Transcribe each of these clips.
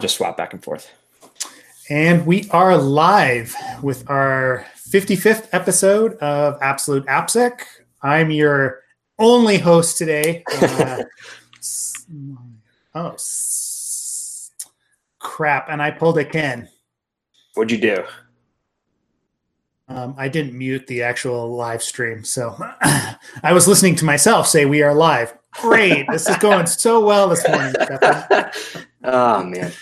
just swap back and forth. And we are live with our 55th episode of Absolute AppSec. I'm your only host today. Uh, oh, crap. And I pulled a Ken. What'd you do? Um, I didn't mute the actual live stream. So I was listening to myself say we are live. Great. this is going so well this morning. Oh man.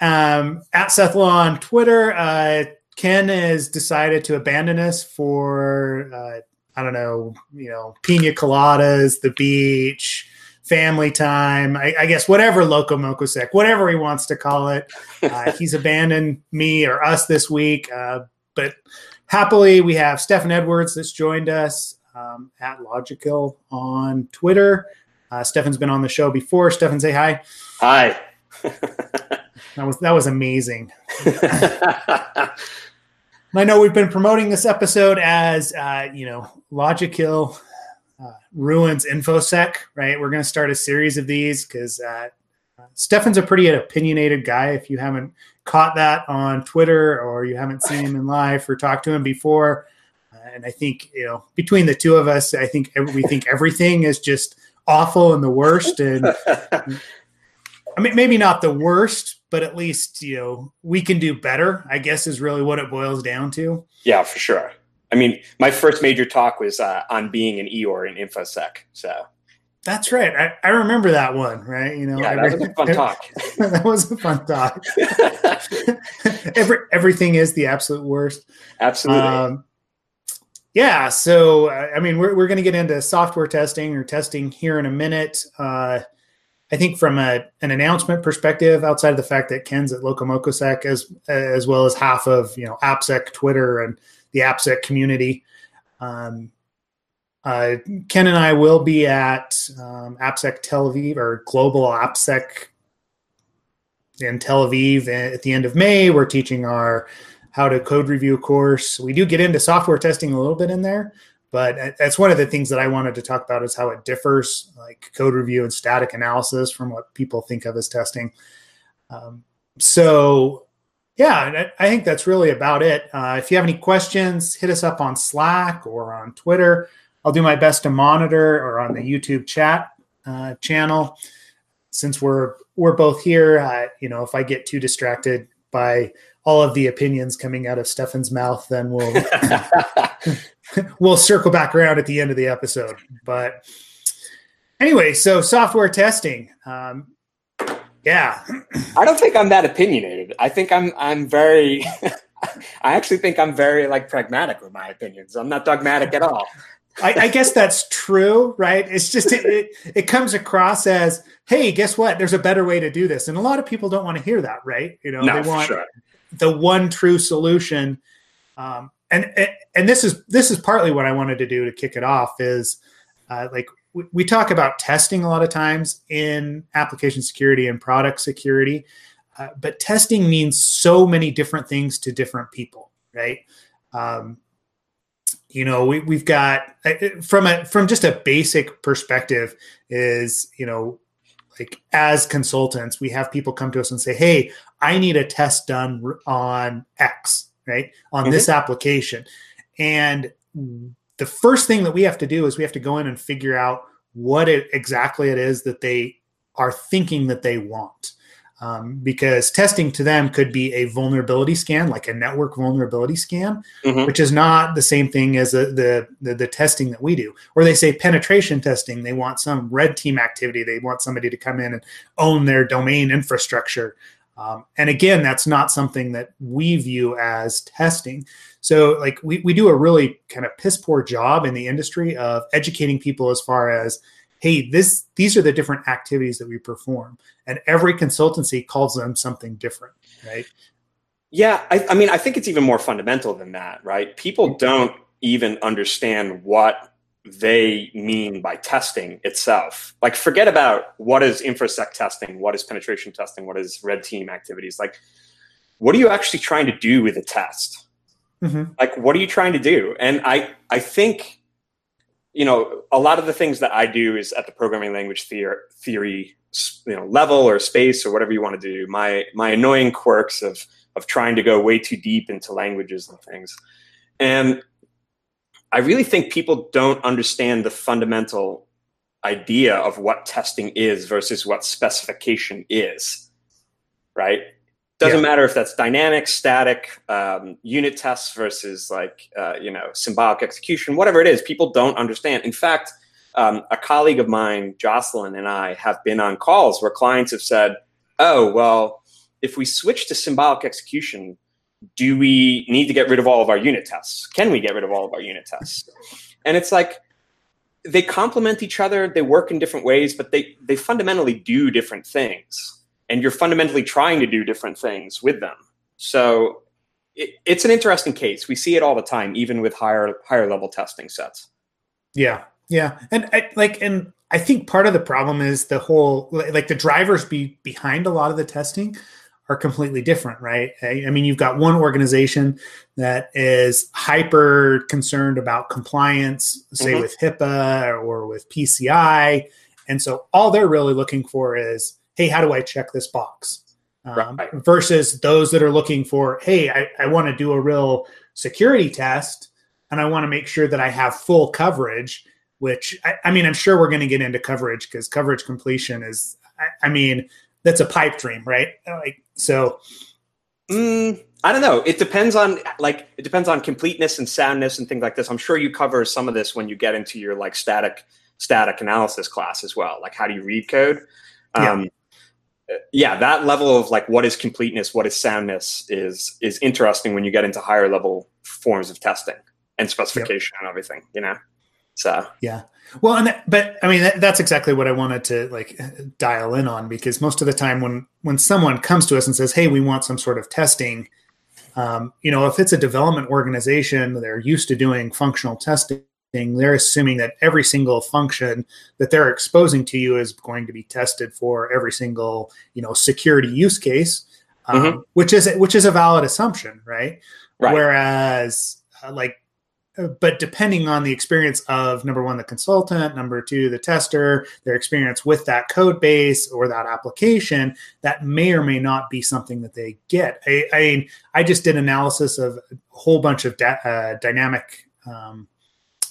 Um, at Seth Law on Twitter, uh, Ken has decided to abandon us for uh, I don't know, you know, pina coladas, the beach, family time. I, I guess whatever loco moco sec, whatever he wants to call it. Uh, he's abandoned me or us this week, uh, but happily we have Stefan Edwards that's joined us um, at lojikil on Twitter. Uh, Stefan's been on the show before. Stefan, say hi. Hi. That was that was amazing. I know we've been promoting this episode as uh, you know lojikil uh, ruins infosec. Right, we're going to start a series of these because uh, Stefan's a pretty opinionated guy. If you haven't caught that on Twitter or you haven't seen him in live or talked to him before, uh, and I think you know between the two of us, I think we think everything is just awful and the worst. And I mean, maybe not the worst, but at least you know we can do better. I guess is really what it boils down to. yeah, for sure. I mean, my first major talk was uh, on being an Eeyore in InfoSec. So That's right. I, I remember that one. Right? You know, yeah, that was a fun talk. that was a fun talk. Every, everything is the absolute worst. Absolutely. Um, yeah. So, uh, I mean, we're, we're going to get into software testing or testing here in a minute. Uh, I think from a, an announcement perspective, outside of the fact that Ken's at Locomocosec as as well as half of you know AppSec Twitter and the AppSec community, um, uh, Ken and I will be at um, AppSec Tel Aviv or Global AppSec in Tel Aviv at the end of May. We're teaching our how to code review course. We do get into software testing a little bit in there, but that's one of the things that I wanted to talk about is how it differs, like code review and static analysis, from what people think of as testing. Um, so, yeah, I think that's really about it. Uh, if you have any questions, hit us up on Slack or on Twitter. I'll do my best to monitor or on the YouTube chat uh, channel. Since we're we're both here, uh, you know, if I get too distracted by all of the opinions coming out of Stefan's mouth, then we'll we'll circle back around at the end of the episode. But anyway, so software testing. Um, yeah, I don't think I'm that opinionated. I think I'm I'm very I actually think I'm very like pragmatic with my opinions. I'm not dogmatic at all. I, I guess that's true, right? It's just it, it, it comes across as, hey, guess what? There's a better way to do this, and a lot of people don't want to hear that, right? You know, No, they want sure. the one true solution. Um, and and this is this is partly what I wanted to do to kick it off is uh, like we, we talk about testing a lot of times in application security and product security, uh, but testing means so many different things to different people, right? Um, you know, we, we've got uh, from a from just a basic perspective is you know like as consultants we have people come to us and say hey i need a test done on x right on Mhm. this application and the first thing that we have to do is we have to go in and figure out what it exactly it is that they are thinking that they want um, because testing to them could be a vulnerability scan like a network vulnerability scan Mhm. which is not the same thing as the, the, the the testing that we do. Or they say penetration testing, they want some red team activity. They want somebody to come in and own their domain infrastructure. Um, and again, that's not something that we view as testing. So, like, we, we do a really kind of piss poor job in the industry of educating people as far as, hey, this these are the different activities that we perform, and every consultancy calls them something different, right? Yeah, I, I mean, I think it's even more fundamental than that, right? People don't even understand what they mean by testing itself. Like, forget about what is infosec testing, what is penetration testing, what is red team activities. Like, what are you actually trying to do with a test? Mm-hmm. Like, what are you trying to do? And I, I think, you know, a lot of the things that I do is at the programming language theor- theory you know level or space or whatever you want to do. My my annoying quirks of of trying to go way too deep into languages and things, and I really think people don't understand the fundamental idea of what testing is versus what specification is. Right? Doesn't yeah. matter if that's dynamic, static, um, unit tests versus like uh, you know symbolic execution, whatever it is. People don't understand. In fact, um, a colleague of mine, Jocelyn, and I have been on calls where clients have said, "Oh, well, if we switch to symbolic execution, do we need to get rid of all of our unit tests? Can we get rid of all of our unit tests?" And it's like they complement each other. They work in different ways, but they they fundamentally do different things and you're fundamentally trying to do different things with them. So it, it's an interesting case. We see it all the time, even with higher higher level testing sets. Yeah, yeah, and I, like, and I think part of the problem is the whole like the drivers be behind a lot of the testing are completely different, right? I mean, you've got one organization that is hyper concerned about compliance, say mm-hmm. with HIPAA or with PCI, and so all they're really looking for is hey, how do I check this box? Um, right. Versus those that are looking for, hey, I, I want to do a real security test and I want to make sure that I have full coverage. Which I, I mean, I'm sure we're going to get into coverage because coverage completion is, I, I, mean, that's a pipe dream, right? Like so. Mm, I don't know. It depends on like it depends on completeness and soundness and things like this. I'm sure you cover some of this when you get into your like static static analysis class as well. Like how do you read code? Um, yeah yeah, that level of like what is completeness, what is soundness is is interesting when you get into higher level forms of testing and specification yep. and everything, you know. So yeah, well, and that, but I mean that, that's exactly what I wanted to like dial in on because most of the time when when someone comes to us and says, "Hey, we want some sort of testing," um, you know, if it's a development organization, they're used to doing functional testing they're assuming that every single function that they're exposing to you is going to be tested for every single you know security use case um, mm-hmm. which is which is a valid assumption right, right. whereas uh, like but depending on the experience of number one the consultant number two the tester their experience with that code base or that application that may or may not be something that they get i i, I just did analysis of a whole bunch of da- uh, dynamic um,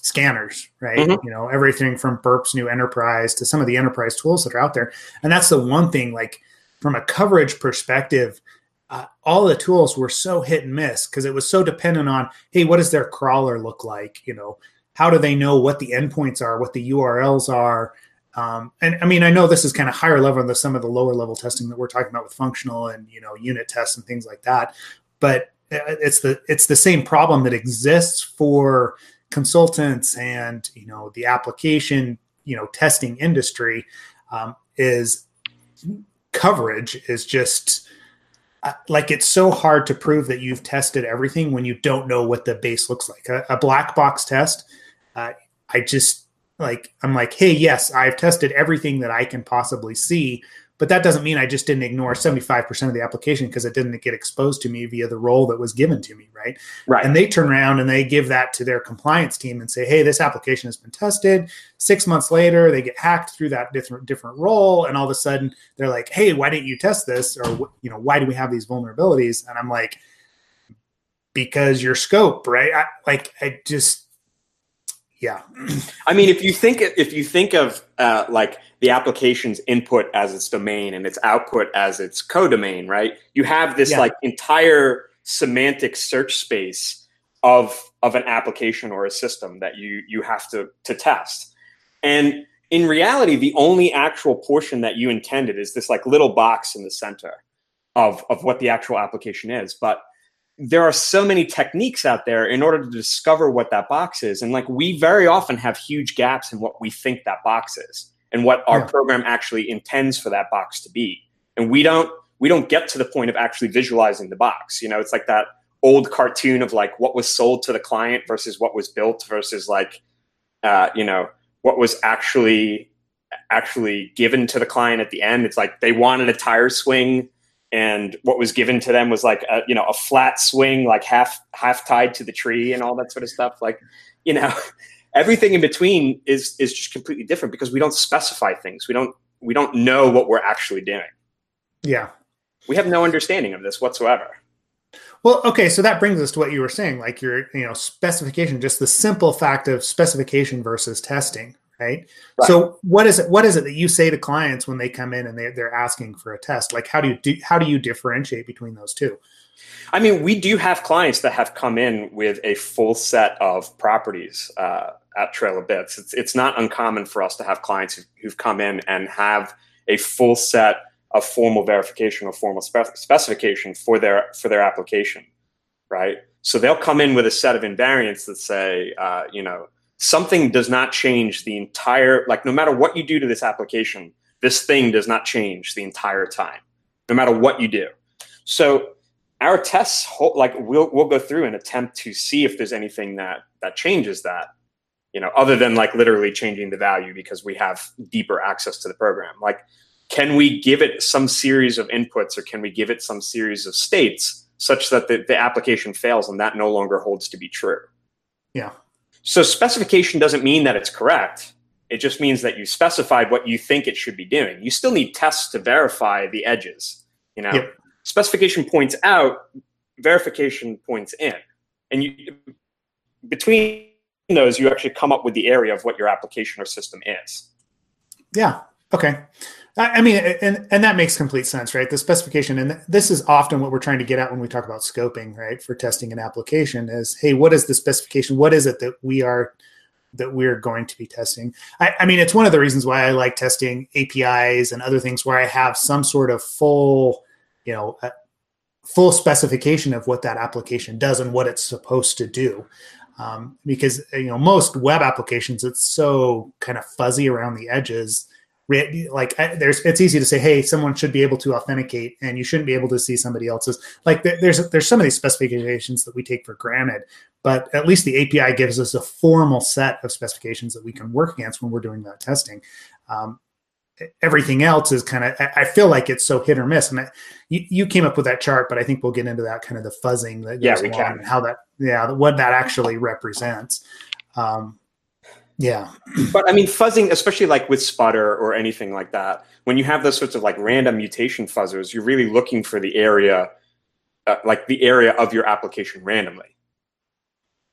scanners, right? Mm-hmm. You know, everything from Burp's new enterprise to some of the enterprise tools that are out there. And that's the one thing, like from a coverage perspective, uh, all the tools were so hit and miss because it was so dependent on, hey, what does their crawler look like? You know, how do they know what the endpoints are, what the URLs are? Um, and I mean, I know this is kind of higher level than some of the lower level testing that we're talking about with functional and you know unit tests and things like that. But uh, it's the it's the same problem that exists for consultants and you know the application you know testing industry um, is coverage is just like it's so hard to prove that you've tested everything when you don't know what the base looks like. A, a black box test uh, i just like i'm like hey yes i've tested everything that i can possibly see but that doesn't mean I just didn't ignore 75% of the application because it didn't get exposed to me via the role that was given to me, right? Right. And they turn around and they give that to their compliance team and say, "Hey, this application has been tested." 6 months later, they get hacked through that different different role and all of a sudden they're like, "Hey, why didn't you test this?" or you know, "Why do we have these vulnerabilities?" And I'm like, "Because your scope, right?" I, like I just yeah. I mean, if you think if you think of uh, like the application's input as its domain and its output as its codomain, right? You have this yeah. like entire semantic search space of of an application or a system that you you have to to test. And in reality, the only actual portion that you intended is this like little box in the center of of what the actual application is. But there are so many techniques out there in order to discover what that box is. And like we very often have huge gaps in what we think that box is and what our yeah. program actually intends for that box to be. And we don't we don't get to the point of actually visualizing the box. You know, it's like that old cartoon of like what was sold to the client versus what was built versus like uh, you know what was actually actually given to the client at the end. It's like they wanted a tire swing and what was given to them was like a, you know a flat swing like half half tied to the tree and all that sort of stuff like you know everything in between is is just completely different because we don't specify things. We don't we don't know what we're actually doing. Yeah. We have no understanding of this whatsoever. Well, okay, so that brings us to what you were saying, like your, you know, specification, just the simple fact of specification versus testing, right? right? So, what is it? What is it that you say to clients when they come in and they, they're asking for a test? Like, how do you do? How do you differentiate between those two? I mean, we do have clients that have come in with a full set of properties uh, at Trail of Bits. It's it's not uncommon for us to have clients who've come in and have a full set of formal verification or formal spec- specification for their for their application, right? So they'll come in with a set of invariants that say, uh, you know, something does not change the entire like no matter what you do to this application, this thing does not change the entire time, no matter what you do. So our tests like we'll we'll go through and attempt to see if there's anything that that changes that you know other than like literally changing the value because we have deeper access to the program. Like can we give it some series of inputs or can we give it some series of states such that the, the application fails and that no longer holds to be true? Yeah so specification doesn't mean that it's correct. It just means that you specified what you think it should be doing. You still need tests to verify the edges you know? Yep. specification points out verification points in. And you between those you actually come up with the area of what your application or system is. Yeah. Okay I mean, and and that makes complete sense, right? The specification, and this is often what we're trying to get at when we talk about scoping, right? For testing an application, is hey, what is the specification? What is it that we are that we're going to be testing? I, I mean, it's one of the reasons why I like testing APIs and other things where I have some sort of full, you know, uh, full specification of what that application does and what it's supposed to do. Um, because you know most web applications, it's so kind of fuzzy around the edges like there's it's easy to say hey someone should be able to authenticate and you shouldn't be able to see somebody else's like there's there's some of these specifications that we take for granted but at least the api gives us a formal set of specifications that we can work against when we're doing that testing. Um, everything else is kind of i feel like it's so hit or miss and I, you, you came up with that chart but i think we'll get into that kind of the fuzzing that yeah we can. how that yeah what that actually represents. Um, yeah. But I mean, fuzzing, especially like with Sputr or anything like that, when you have those sorts of like random mutation fuzzers, you're really looking for the area, uh, like the area of your application randomly,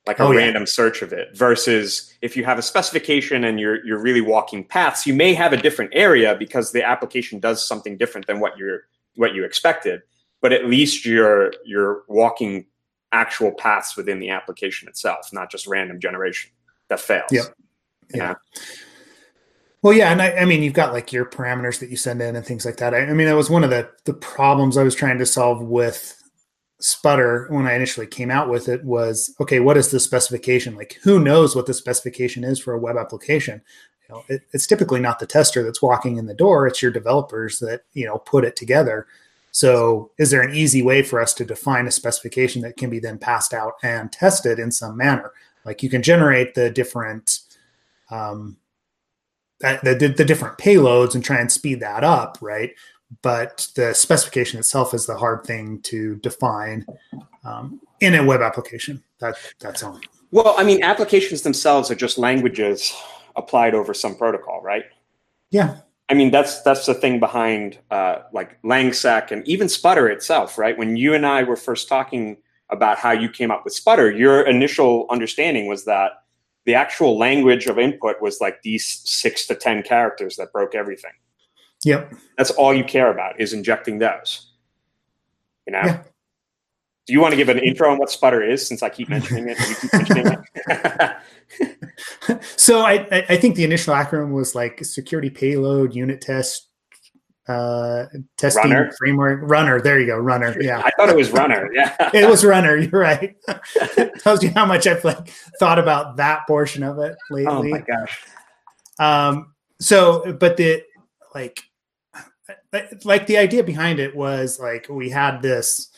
like a oh, yeah. random search of it. Versus if you have a specification and you're you're really walking paths, you may have a different area because the application does something different than what you're what you expected. But at least you're you're walking actual paths within the application itself, not just random generation that fails. Yep yeah. Well, yeah, and I, I, mean, you've got like your parameters that you send in and things like that. I, I, mean, that was one of the the problems I was trying to solve with Sputr when I initially came out with it. Was okay, what is the specification? Like, who knows what the specification is for a web application? You know, it, it's typically not the tester that's walking in the door; it's your developers that you know put it together. So, is there an easy way for us to define a specification that can be then passed out and tested in some manner? Like, you can generate the different um, the, the, the different payloads and try and speed that up, right? But the specification itself is the hard thing to define um, in a web application. That that's all. Well, I mean, applications themselves are just languages applied over some protocol, right? Yeah. I mean, that's that's the thing behind uh, like Langsec and even Sputr itself, right? When you and I were first talking about how you came up with Sputr, your initial understanding was that the actual language of input was like these six to ten characters that broke everything. Yep. That's all you care about is injecting those. You know? Yeah. Do you want to give an intro on what Sputr is since I keep mentioning it? Keep mentioning it? so I, I think the initial acronym was like security payload unit test uh, testing runner. framework. Runner. There you go. Runner. Yeah. I thought it was runner. Yeah. it was runner. You're right. Tells you how much I've like thought about that portion of it lately. Oh my gosh. Um, so, but the like, like the idea behind it was like we had this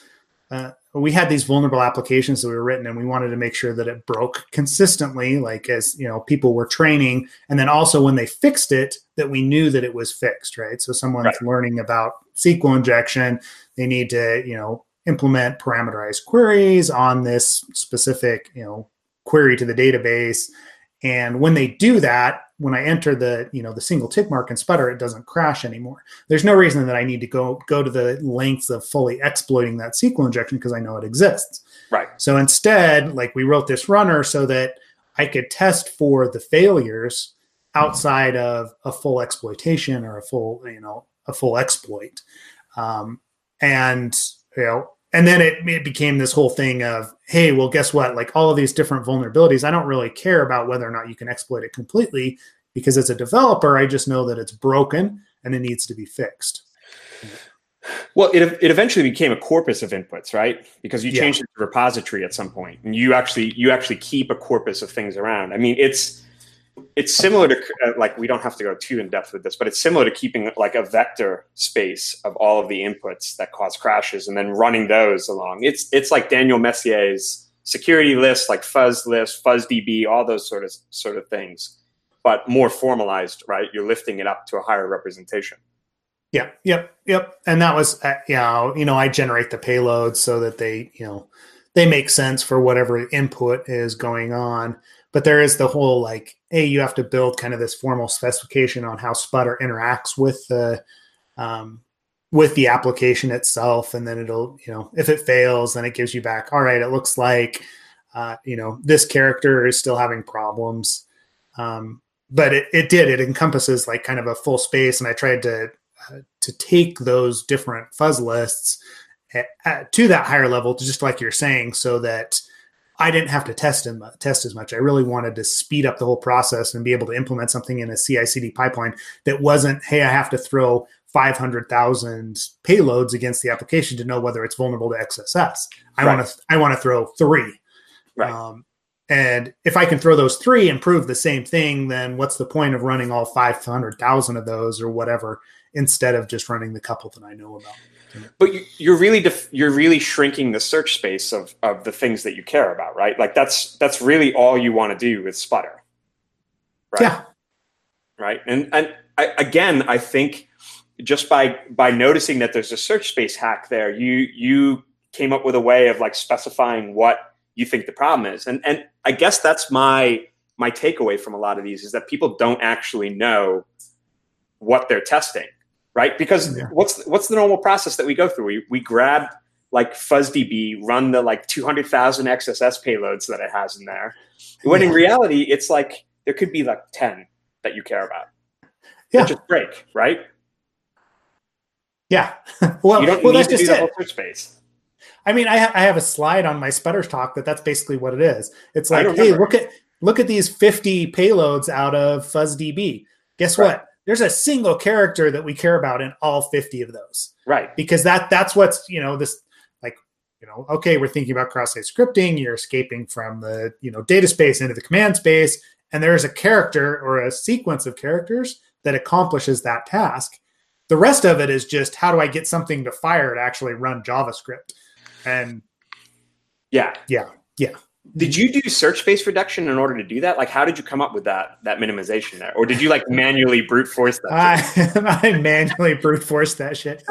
uh, we had these vulnerable applications that we were written and we wanted to make sure that it broke consistently like as you know people were training and then also when they fixed it that we knew that it was fixed right so someone's right. learning about sql injection they need to you know implement parameterized queries on this specific you know query to the database and when they do that when I enter the you know the single tick mark and Sputr, it doesn't crash anymore. There's no reason that I need to go go to the lengths of fully exploiting that SQL injection because I know it exists. Right. So instead, like we wrote this runner so that I could test for the failures outside of a full exploitation or a full you know a full exploit, um, and you know and then it, it became this whole thing of hey well guess what? Like all of these different vulnerabilities i don't really care about whether or not you can exploit it completely because as a developer i just know that it's broken and it needs to be fixed. Well it, it eventually became a corpus of inputs right? Because you Yeah. changed to repository at some point and you actually you actually keep a corpus of things around. I mean it's it's similar to uh, like we don't have to go too in depth with this but it's similar to keeping like a vector space of all of the inputs that cause crashes and then running those along it's it's like Daniel Miessler's security list like fuzz list fuzzDB all those sort of sort of things but more formalized right you're lifting it up to a higher representation Yeah, yep, yep. And that was, uh, you know, you know, I generate the payloads so that they, you know, they make sense for whatever input is going on. But there is the whole like, hey, you have to build kind of this formal specification on how Sputr interacts with the, um, with the application itself, and then it'll, you know, if it fails, then it gives you back. All right, it looks like, uh, you know, this character is still having problems. Um, but it, it did. It encompasses like kind of a full space, and I tried to uh, to take those different fuzz lists at, at, to that higher level, just like you're saying, so that I didn't have to test them, test as much. I really wanted to speed up the whole process and be able to implement something in a CI/CD pipeline that wasn't, hey, I have to throw 500,000 payloads against the application to know whether it's vulnerable to XSS. I Right. want to I want to throw three. Right. Um, and if I can throw those three and prove the same thing, then what's the point of running all 500,000 of those or whatever instead of just running the couple that I know about? But you, you're really def- you're really shrinking the search space of, of the things that you care about right? Like that's that's really all you want to do with Sputr. Right? Yeah. right? And and I, again i think just by by noticing that there's a search space hack there you you came up with a way of like specifying what you think the problem is. And and i guess that's my my takeaway from a lot of these is that people don't actually know what they're testing right because Yeah. what's what's the normal process that we go through we we grab like fuzzDB, run the like 200,000 XSS payloads that it has in there. When in reality, it's like there could be like 10 that you care about. Yeah. Just break, right? Yeah. well, you don't well need that's to do just the it. whole search space. I mean, I, ha- I have a slide on my Sputters talk that that's basically what it is. It's like, hey, look at look at these 50 payloads out of FuzzDB. Guess Right. what? There's a single character that we care about in all 50 of those. Right. because that that's what's you know this like you know okay we're thinking about cross-site scripting you're escaping from the you know data space into the command space and there is a character or a sequence of characters that accomplishes that task the rest of it is just how do i get something to fire to actually run javascript and Yeah. Yeah. Yeah. Did you do search space reduction in order to do that? Like, how did you come up with that that minimization there, or did you like manually brute force that? I, I manually brute force that shit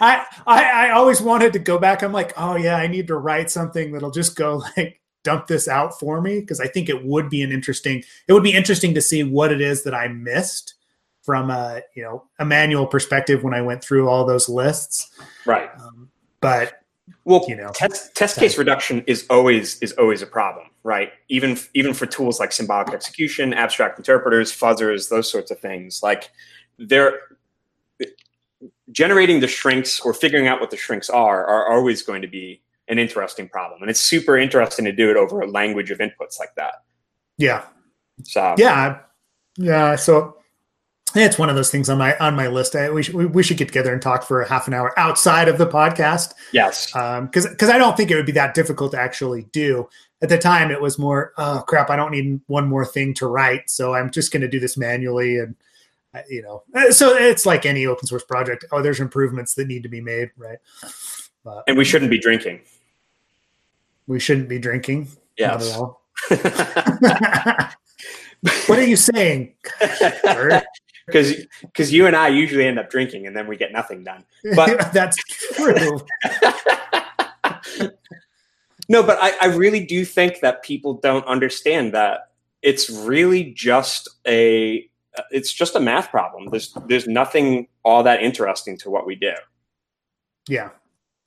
I, I I always wanted to go back. I'm like, oh yeah, I need to write something that'll just go like dump this out for me because I think it would be an interesting. It would be interesting to see what it is that I missed from a you know a manual perspective when I went through all those lists. right. Um, but Well, you know. test test case reduction is always is always a problem, right? Even even for tools like symbolic execution, abstract interpreters, fuzzers, those sorts of things. Like they're generating the shrinks or figuring out what the shrinks are are always going to be an interesting problem, and it's super interesting to do it over a language of inputs like that. yeah, So yeah, yeah. So it's one of those things on my on my list. I, we should we, we should get together and talk for a half an hour outside of the podcast. yes, because because I don't think it would be that difficult to actually do. At the time, it was more, oh crap, I don't need one more thing to write, so I'm just going to do this manually, and uh, you know, uh, so it's like any open source project. Oh, there's improvements that need to be made, right? But and we shouldn't be drinking. we shouldn't be drinking. Not Yes. at all. what are you saying? Because because you and I usually end up drinking and then we get nothing done. But- that's true. no, but I, I really do think that people don't understand that it's really just a it's just a math problem. There's there's nothing all that interesting to what we do. Yeah.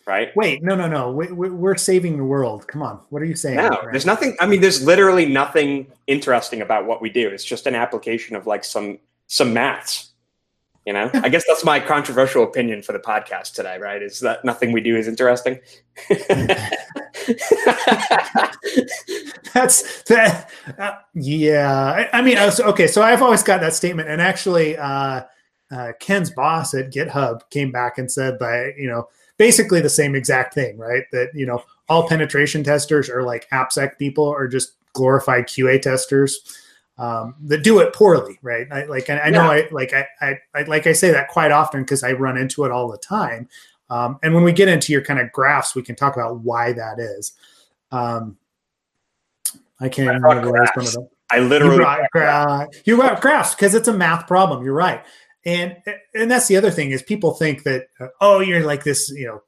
Right. Wait, no, no, no. We, we're saving the world. Come on. What are you saying? No, there's nothing. I mean, there's literally nothing interesting about what we do. It's just an application of like some some maths. You know, I guess that's my controversial opinion for the podcast today, right? Is that nothing we do is interesting? that's that. Uh, yeah, I, I mean, was, okay. So I've always got that statement, and actually, uh, uh, Ken's boss at GitHub came back and said that you know basically the same exact thing, right? That you know all penetration testers are like AppSec people, or just glorified QA testers um, that do it poorly, right? I, like I, I know I like I, I, I, like I say that quite often because I run into it all the time. Um, and when we get into your kind of graphs, we can talk about why that is. Um, I can't remember one of them. I literally you brought, gra- you brought graphs because it's a math problem. You're right, and and that's the other thing is people think that uh, oh you're like this you know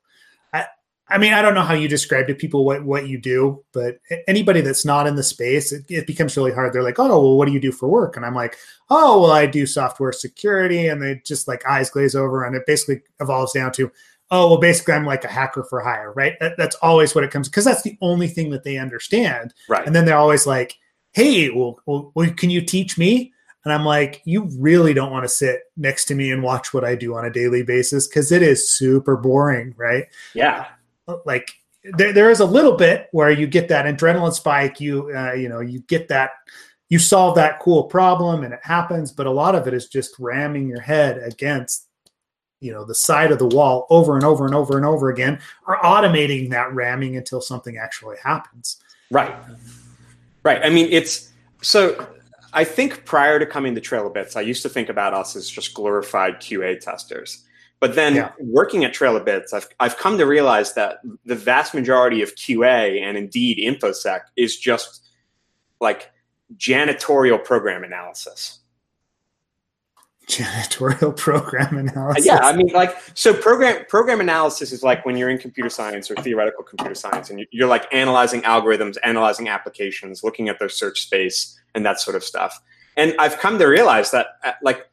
I mean, I don't know how you describe to people what, what you do, but anybody that's not in the space, it, it, becomes really hard. They're like, oh, well, what do you do for work? And I'm like, oh, well, I do software security. And they just like eyes glaze over. And it basically evolves down to, oh, well, basically, I'm like a hacker for hire, right? That, that's always what it comes because that's the only thing that they understand. Right. And then they're always like, hey, well, well, well can you teach me? And I'm like, you really don't want to sit next to me and watch what I do on a daily basis because it is super boring, right? Yeah like there, there is a little bit where you get that adrenaline spike you uh, you know you get that you solve that cool problem and it happens but a lot of it is just ramming your head against you know the side of the wall over and over and over and over again or automating that ramming until something actually happens. Right. Right. I mean it's so i think prior to coming to Trail of Bits i used to think about us as just glorified qa testers but then yeah. working at Trail of Bits, I've, I've come to realize that the vast majority of QA and indeed InfoSec is just like janitorial program analysis. Janitorial program analysis. Yeah, I mean, like, so program program analysis is like when you're in computer science or theoretical computer science, and you're like analyzing algorithms, analyzing applications, looking at their search space, and that sort of stuff. And I've come to realize that, uh, like,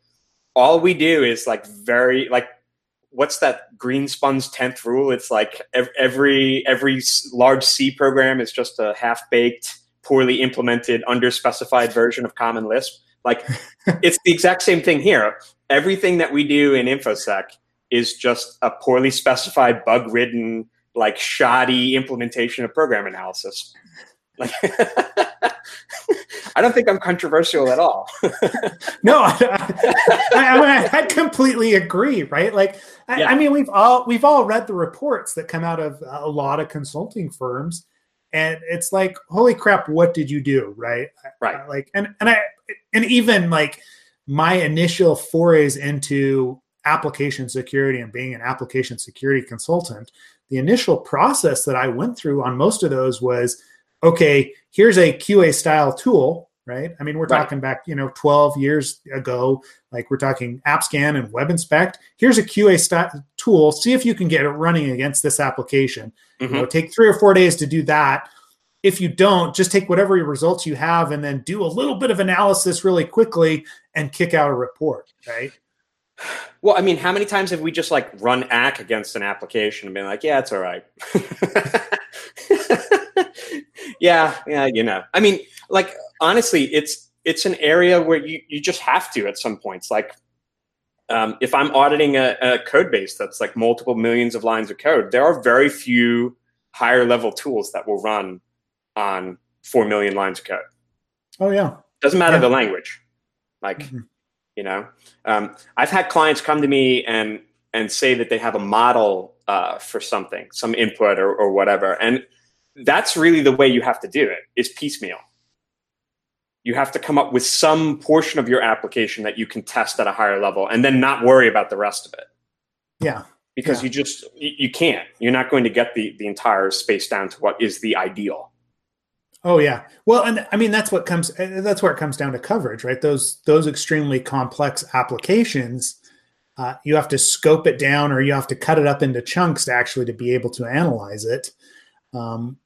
all we do is like very like what's that Greenspun's tenth rule? It's like every every large C program is just a half baked, poorly implemented, underspecified version of Common Lisp. Like it's the exact same thing here. Everything that we do in InfoSec is just a poorly specified, bug ridden, like shoddy implementation of program analysis. Like I don't think I'm controversial at all. no, I, I, I, completely agree. Right? Like, I, yeah. I, mean, we've all we've all read the reports that come out of a lot of consulting firms, and it's like, holy crap, what did you do? Right? Right. Uh, like, and and I and even like my initial forays into application security and being an application security consultant, the initial process that I went through on most of those was okay, here's a QA style tool, right? I mean, we're right. talking back, you know, 12 years ago, like we're talking AppScan and Web Inspect. Here's a QA style tool. See if you can get it running against this application. Mm-hmm. You know, take three or four days to do that. If you don't, just take whatever results you have and then do a little bit of analysis really quickly and kick out a report, right? Well, I mean, how many times have we just like run ACK against an application and been like, yeah, it's all right. yeah, yeah, you know. I mean, like honestly, it's it's an area where you you just have to at some points. Like, um, if I'm auditing a, a code base that's like multiple millions of lines of code, there are very few higher level tools that will run on four million lines of code. Oh yeah, doesn't matter yeah. the language. Like, mm-hmm. you know, um, I've had clients come to me and and say that they have a model uh, for something, some input or, or whatever, and that's really the way you have to do it is piecemeal. You have to come up with some portion of your application that you can test at a higher level and then not worry about the rest of it. Yeah. Because yeah. you just you can't. You're not going to get the the entire space down to what is the ideal. Oh yeah. Well and i mean that's what comes that's where it comes down to coverage right? Those those extremely complex applications uh, you have to scope it down or you have to cut it up into chunks to actually to be able to analyze it. Um,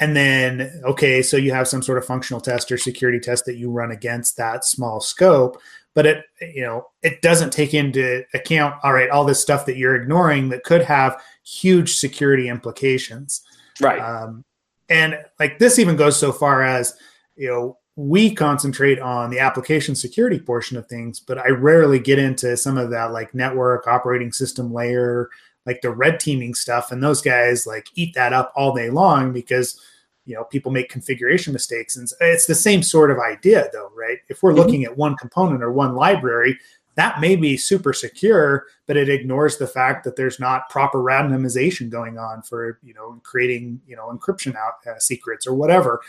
and then okay so you have some sort of functional test or security test that you run against that small scope but it you know it doesn't take into account all right all this stuff that you're ignoring that could have huge security implications. Right. Um, and like this even goes so far as you know we concentrate on the application security portion of things but i rarely get into some of that like network operating system layer like the red teaming stuff and those guys like eat that up all day long because you know people make configuration mistakes and it's the same sort of idea though right? If we're mm-hmm. looking at one component or one library that may be super secure but it ignores the fact that there's not proper randomization going on for you know creating you know encryption out uh, secrets or whatever.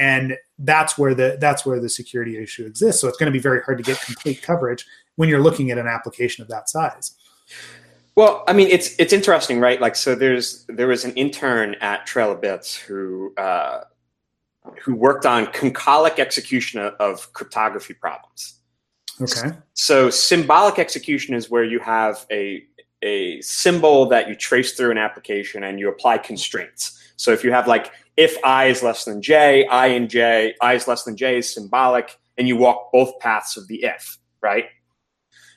And that's where the that's where the security issue exists. So it's going to be very hard to get complete coverage when you're looking at an application of that size well, I mean, it's it's interesting, right? Like, so there's there was an intern at Trail of Bits who uh, who worked on concolic execution of, of cryptography problems. Okay. So symbolic execution is where you have a a symbol that you trace through an application and you apply constraints. So if you have like if i is less than j, i and j, i is less than j is symbolic, and you walk both paths of the if, right?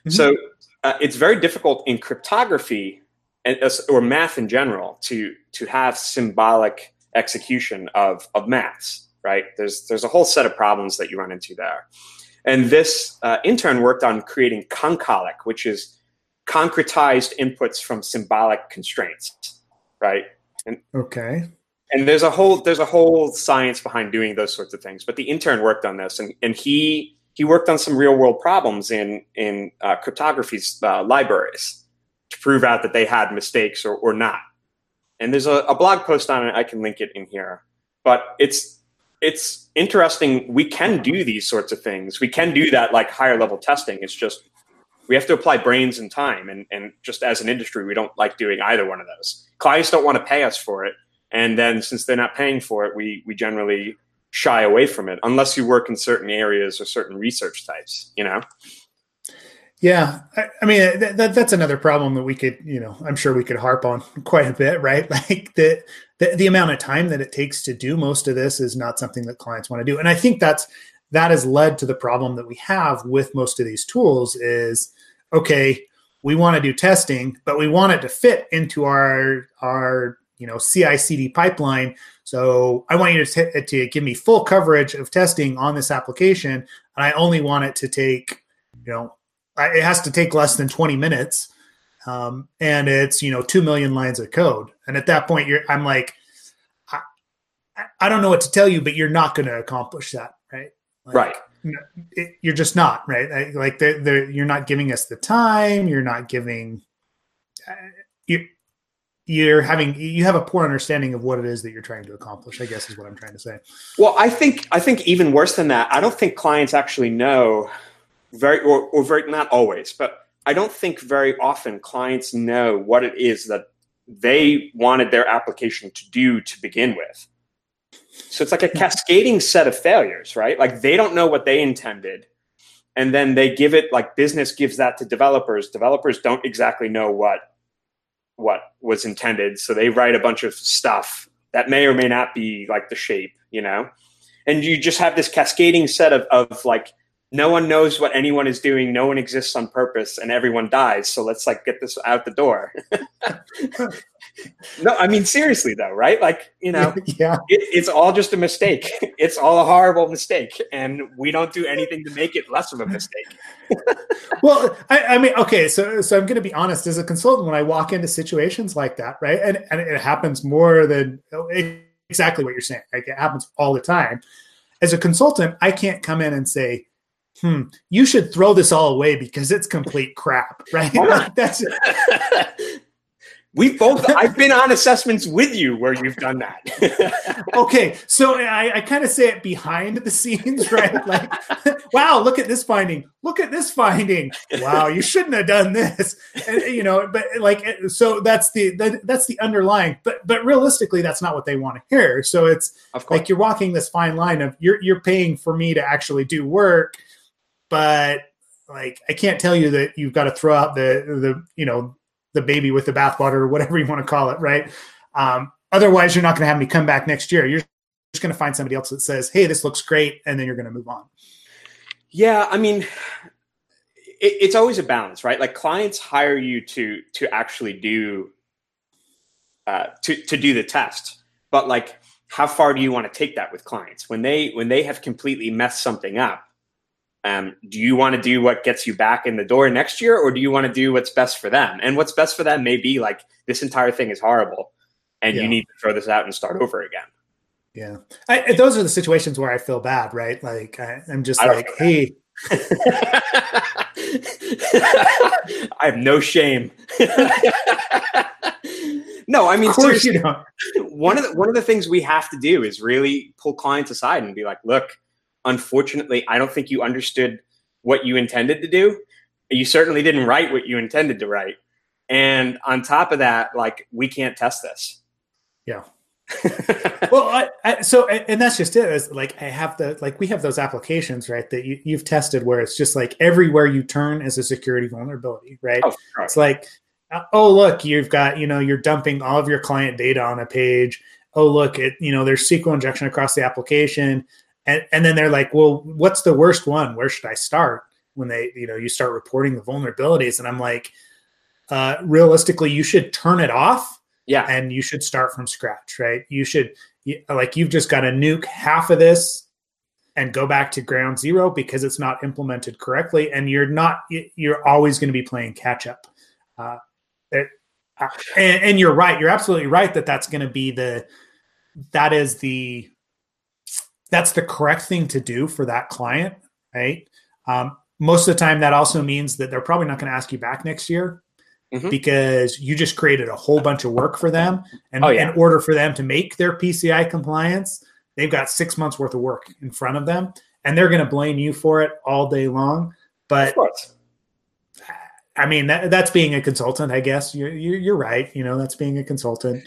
Mm-hmm. So uh, it's very difficult in cryptography and, or math in general to to have symbolic execution of of maths right? There's there's a whole set of problems that you run into there. And this uh, intern worked on creating concolic which is concretized inputs from symbolic constraints right? And okay. and there's a whole there's a whole science behind doing those sorts of things but the intern worked on this and and he he worked on some real world problems in in uh, cryptography uh, libraries to prove out that they had mistakes or, or not. And there's a, a, blog post on it. I can link it in here. But it's it's interesting. We can do these sorts of things. We can do that like higher level testing. It's just we have to apply brains and time. And, and just as an industry, we don't like doing either one of those. Clients don't want to pay us for it. And then since they're not paying for it, we we generally shy away from it unless you work in certain areas or certain research types you know? Yeah i, I mean that, that's another problem that we could you know i'm sure we could harp on quite a bit right? Like the, the the amount of time that it takes to do most of this is not something that clients want to do. And i think that's that has led to the problem that we have with most of these tools is okay we want to do testing but we want it to fit into our our you know ci cd pipeline so I want you to, t- to give me full coverage of testing on this application, and I only want it to take, you know, it has to take less than 20 minutes, um, and it's you know two million lines of code. And at that point, you're I'm like, I, I don't know what to tell you, but you're not going to accomplish that, right? Like, right. It, you're just not right. Like they're, they're, you're not giving us the time. You're not giving. Uh, you, you're having you have a poor understanding of what it is that you're trying to accomplish i guess is what i'm trying to say. Well i think i think even worse than that i don't think clients actually know very or, or very not always but i don't think very often clients know what it is that they wanted their application to do to begin with. So it's like a cascading set of failures right? Like they don't know what they intended and then they give it like business gives that to developers. Developers don't exactly know what what was intended. So they write a bunch of stuff that may or may not be like the shape, you know? And you just have this cascading set of, of like, no one knows what anyone is doing. No one exists on purpose and everyone dies. So let's like get this out the door. no, I mean, seriously though, right? Like, you know, yeah. It, it's all just a mistake. It's all a horrible mistake. And we don't do anything to make it less of a mistake. well, I, I, mean, okay, so so I'm going to be honest. As a consultant, when I walk into situations like that, right, and and it happens more than exactly what you're saying. Like it happens all the time. As a consultant, I can't come in and say, "Hmm, you should throw this all away because it's complete crap." Right? That's we both i've been on assessments with you where you've done that. Okay so i, I kind of say it behind the scenes right? Like wow look at this finding. Look at this finding. Wow you shouldn't have done this. And, you know but like eh, so that's the that, that's the underlying but but realistically that's not what they want to hear. So it's like you're walking this fine line of you're you're paying for me to actually do work but like I can't tell you that you've got to throw out the the you know the baby with the bathwater or whatever you want to call it, right? Um, otherwise, you're not going to have me come back next year. You're just going to find somebody else that says, "Hey, this looks great," and then you're going to move on. Yeah, I mean, it, it's always a balance, right? Like clients hire you to to actually do uh, to to do the test, but like, how far do you want to take that with clients when they when they have completely messed something up? Um, do you want to do what gets you back in the door next year, or do you want to do what's best for them? And what's best for them may be like this entire thing is horrible, and yeah. you need to throw this out and start over again. Yeah, I, those are the situations where I feel bad, right? Like I, am just like, hey. I have no shame. no, I mean, of course you don't. one of the one of the things we have to do is really pull clients aside and be like, look, unfortunately, I don't think you understood what you intended to do. You certainly didn't write what you intended to write. And on top of that, like we can't test this. Yeah. well, I, I, so and that's just it. Is like I have the like we have those applications right that you, you've tested where it's just like everywhere you turn is a security vulnerability, right? Oh, It's like, uh, oh look, you've got you know you're dumping all of your client data on a page. Oh look, it you know there's SQL injection across the application, and and then they're like, well, what's the worst one? Where should I start? When they you know you start reporting the vulnerabilities, and I'm like, uh, realistically, you should turn it off yeah. And you should start from scratch, right? You should, like, you've just got to nuke half of this and go back to ground zero because it's not implemented correctly. And you're not, you're always going to be playing catch up. Uh, it, uh, and, and you're right. You're absolutely right that that's going to be the, that is the, that's the correct thing to do for that client, right? Um, most of the time, that also means that they're probably not going to ask you back next year mm-hmm. because you just created a whole bunch of work for them. And oh, yeah. in order for them to make their PCI compliance, they've got six months worth of work in front of them, and they're going to blame you for it all day long. But I mean, that, that's being a consultant, I guess. You're, you're right. You know, that's being a consultant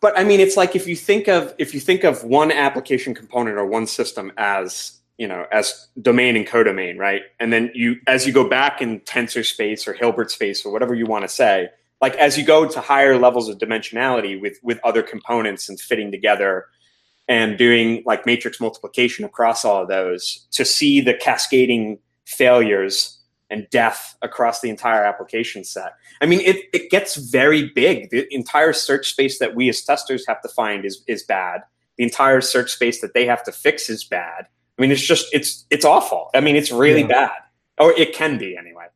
but i mean it's like if you think of if you think of one application component or one system as you know, as domain and codomain, right? And then you, as you go back in tensor space or Hilbert space or whatever you want to say, like as you go to higher levels of dimensionality with with other components and fitting together and doing like matrix multiplication across all of those to see the cascading failures and death across the entire application set. I mean, it, it gets very big. The entire search space that we as testers have to find is, is bad. The entire search space that they have to fix is bad I mean, it's just it's it's awful. I mean, it's really yeah. bad, or it can be anyway.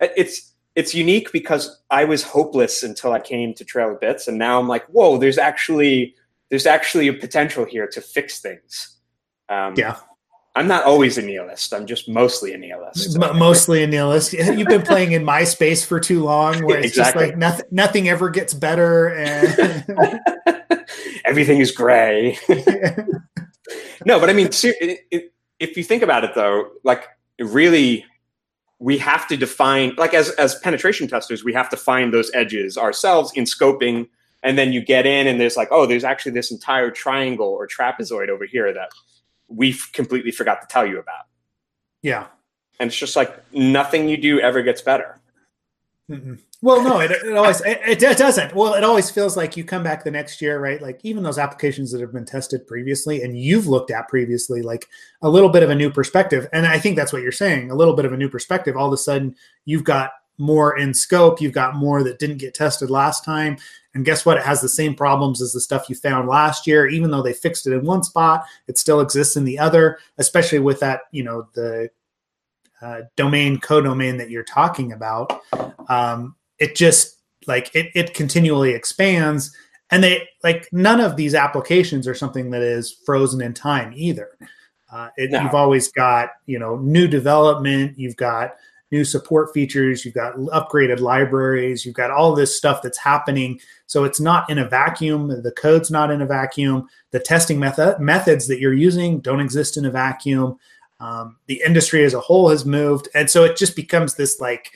It's it's unique because I was hopeless until I came to Trail of Bits, and now I'm like, whoa, there's actually there's actually a potential here to fix things. Um, yeah. I'm not always a nihilist. I'm just mostly a nihilist. Mostly a nihilist. You've been playing in MySpace for too long, where it's exactly. just like nothing, nothing ever gets better, and everything is gray no, but I mean, if you think about it, though, like really, we have to define, like as as penetration testers, we have to find those edges ourselves in scoping, and then you get in, and there's like, oh, there's actually this entire triangle or trapezoid over here that we completely forgot to tell you about. Yeah, and it's just like nothing you do ever gets better. Mm-mm. Well, no, it, it always it, it, doesn't. Well, it always feels like you come back the next year, right? Like even those applications that have been tested previously and you've looked at previously, like a little bit of a new perspective. And I think that's what you're saying, a little bit of a new perspective. All of a sudden, you've got more in scope. You've got more that didn't get tested last time. And guess what? It has the same problems as the stuff you found last year. Even though they fixed it in one spot, it still exists in the other. Especially with that, you know, the uh, domain codomain that you're talking about. Um, it just like it, it continually expands and they like none of these applications are something that is frozen in time either uh, it, no. you've always got you know new development you've got new support features you've got upgraded libraries you've got all this stuff that's happening. So it's not in a vacuum the code's not in a vacuum the testing method methods that you're using don't exist in a vacuum. Um, the industry as a whole has moved and so it just becomes this like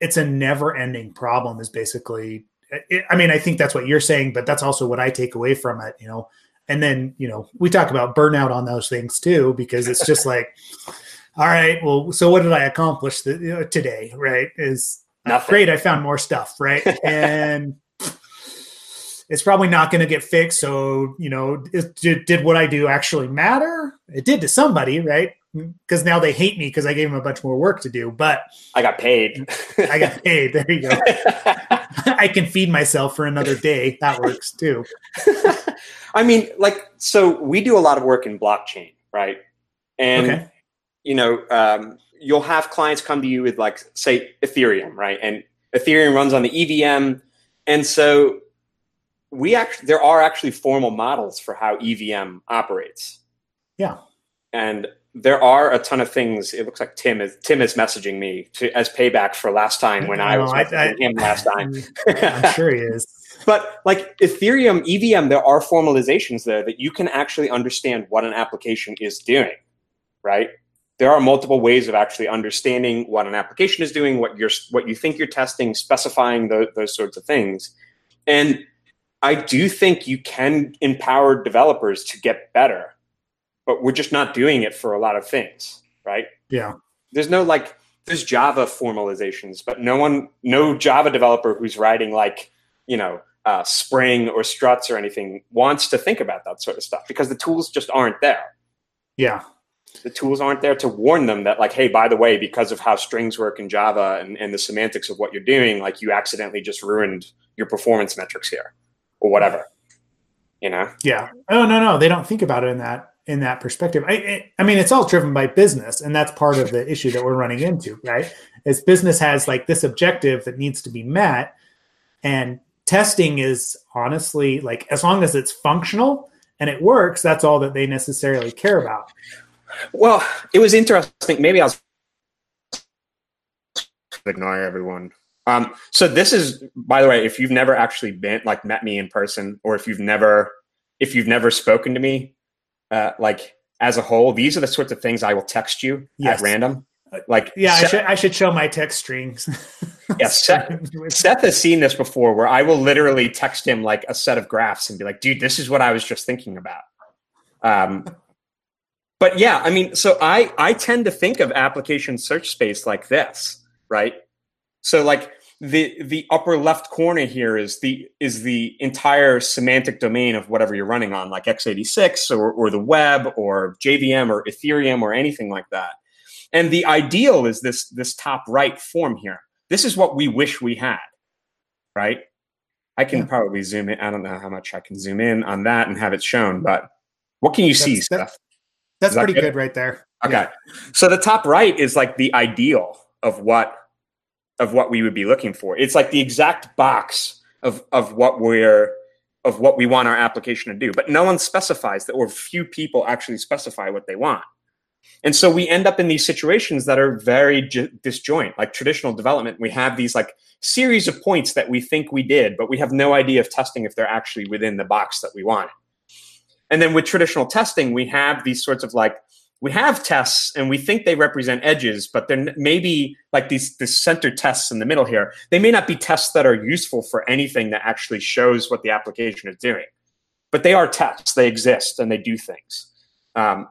it's a never ending problem is basically it, i mean i think that's what you're saying but that's also what i take away from it you know? And then you know we talk about burnout on those things too because it's just like all right well so what did i accomplish the, you know, today right is uh, great i found more stuff right and it's probably not going to get fixed. So, you know, it, did, did what I do actually matter? It did to somebody, right? Because now they hate me because I gave them a bunch more work to do. But I got paid. I got paid. There you go. I can feed myself for another day. That works too. I mean, like, so we do a lot of work in blockchain, right? And, okay. You know, um, you'll have clients come to you with, like, say, Ethereum, right? And Ethereum runs on the EVM. And so we actually, there are actually formal models for how EVM operates. Yeah. And there are a ton of things. It looks like Tim is Tim is messaging me to, as payback for last time when I, I was I, I, him last time. I'm sure he is. But like Ethereum, EVM, there are formalizations there that you can actually understand what an application is doing, right? There are multiple ways of actually understanding what an application is doing, what you're, what you think you're testing, specifying those, those sorts of things. And I do think you can empower developers to get better, but we're just not doing it for a lot of things, right? Yeah. There's no like, there's Java formalizations, but no one, no Java developer who's writing like you know, uh, Spring or struts or anything wants to think about that sort of stuff because the tools just aren't there. Yeah. The tools aren't there to warn them that, like, hey, by the way, because of how strings work in Java and, and the semantics of what you're doing, like, you accidentally just ruined your performance metrics here or whatever. You know? Yeah. Oh no, no, they don't think about it in that in that perspective. I, I mean, it's all driven by business, and that's part of the issue that we're running into, right? Is business has like this objective that needs to be met, and testing is honestly like as long as it's functional and it works, that's all that they necessarily care about. Well, it was interesting. Maybe I'll ignore everyone. Um, so this is, by the way, if you've never actually been like met me in person, or if you've never, if you've never spoken to me, uh, like as a whole, these are the sorts of things I will text you yes. at random. Like, yeah, Seth, I should I should show my text strings. yeah, Seth, Seth has seen this before, where I will literally text him like a set of graphs and be like, "Dude, this is what I was just thinking about." Um, but yeah, I mean, so I I tend to think of application search space like this, right? So like the the upper left corner here is the is the entire semantic domain of whatever you're running on, like x86 or or the web or JVM or Ethereum or anything like that. And the ideal is this, this top right form here. This is what we wish we had, right? I can yeah. probably zoom in. I don't know how much I can zoom in on that and have it shown, but what can you that's, see, Steph? That's pretty good? good? right there. Okay. Yeah. So the top right is like the ideal of what of what we would be looking for. It's like the exact box of of what we're of what we want our application to do. But no one specifies that or few people actually specify what they want. And so we end up in these situations that are very disjoint, like traditional development. We have these like series of points that we think we did, but we have no idea of testing if they're actually within the box that we want. And then with traditional testing, we have these sorts of like we have tests and we think they represent edges, but then maybe like these the center tests in the middle here, they may not be tests that are useful for anything that actually shows what the application is doing. But they are tests; they exist and they do things. Um,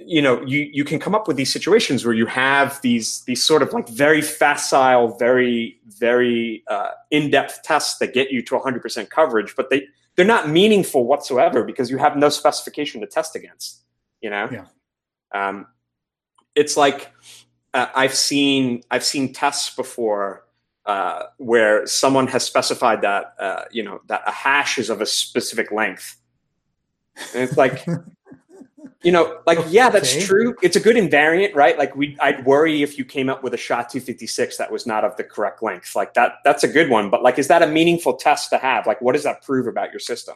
you know you you can come up with these situations where you have these these sort of like very facile very very uh, in-depth tests that get you to 100% coverage but they they're not meaningful whatsoever because you have no specification to test against you know? Yeah. Um, it's like uh, i've seen i've seen tests before uh, where someone has specified that uh, you know that a hash is of a specific length. And it's like you know, like yeah, that's okay. true. It's a good invariant, right? Like we, I'd worry if you came up with a SHA-256 that was not of the correct length. Like that, that's a good one. But like, is that a meaningful test to have? Like, what does that prove about your system?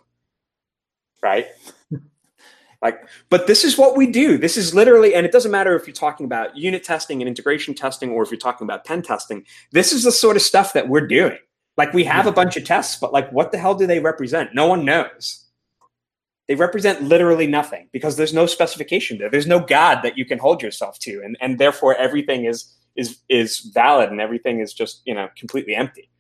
Right. like, but this is what we do. This is literally, and it doesn't matter if you're talking about unit testing and integration testing, or if you're talking about pen testing. This is the sort of stuff that we're doing. Like, we have hmm. a bunch of tests, but like, what the hell do they represent? No one knows they represent literally nothing because there's no specification there. There's no God that you can hold yourself to, and and therefore everything is is is valid and everything is just you know completely empty.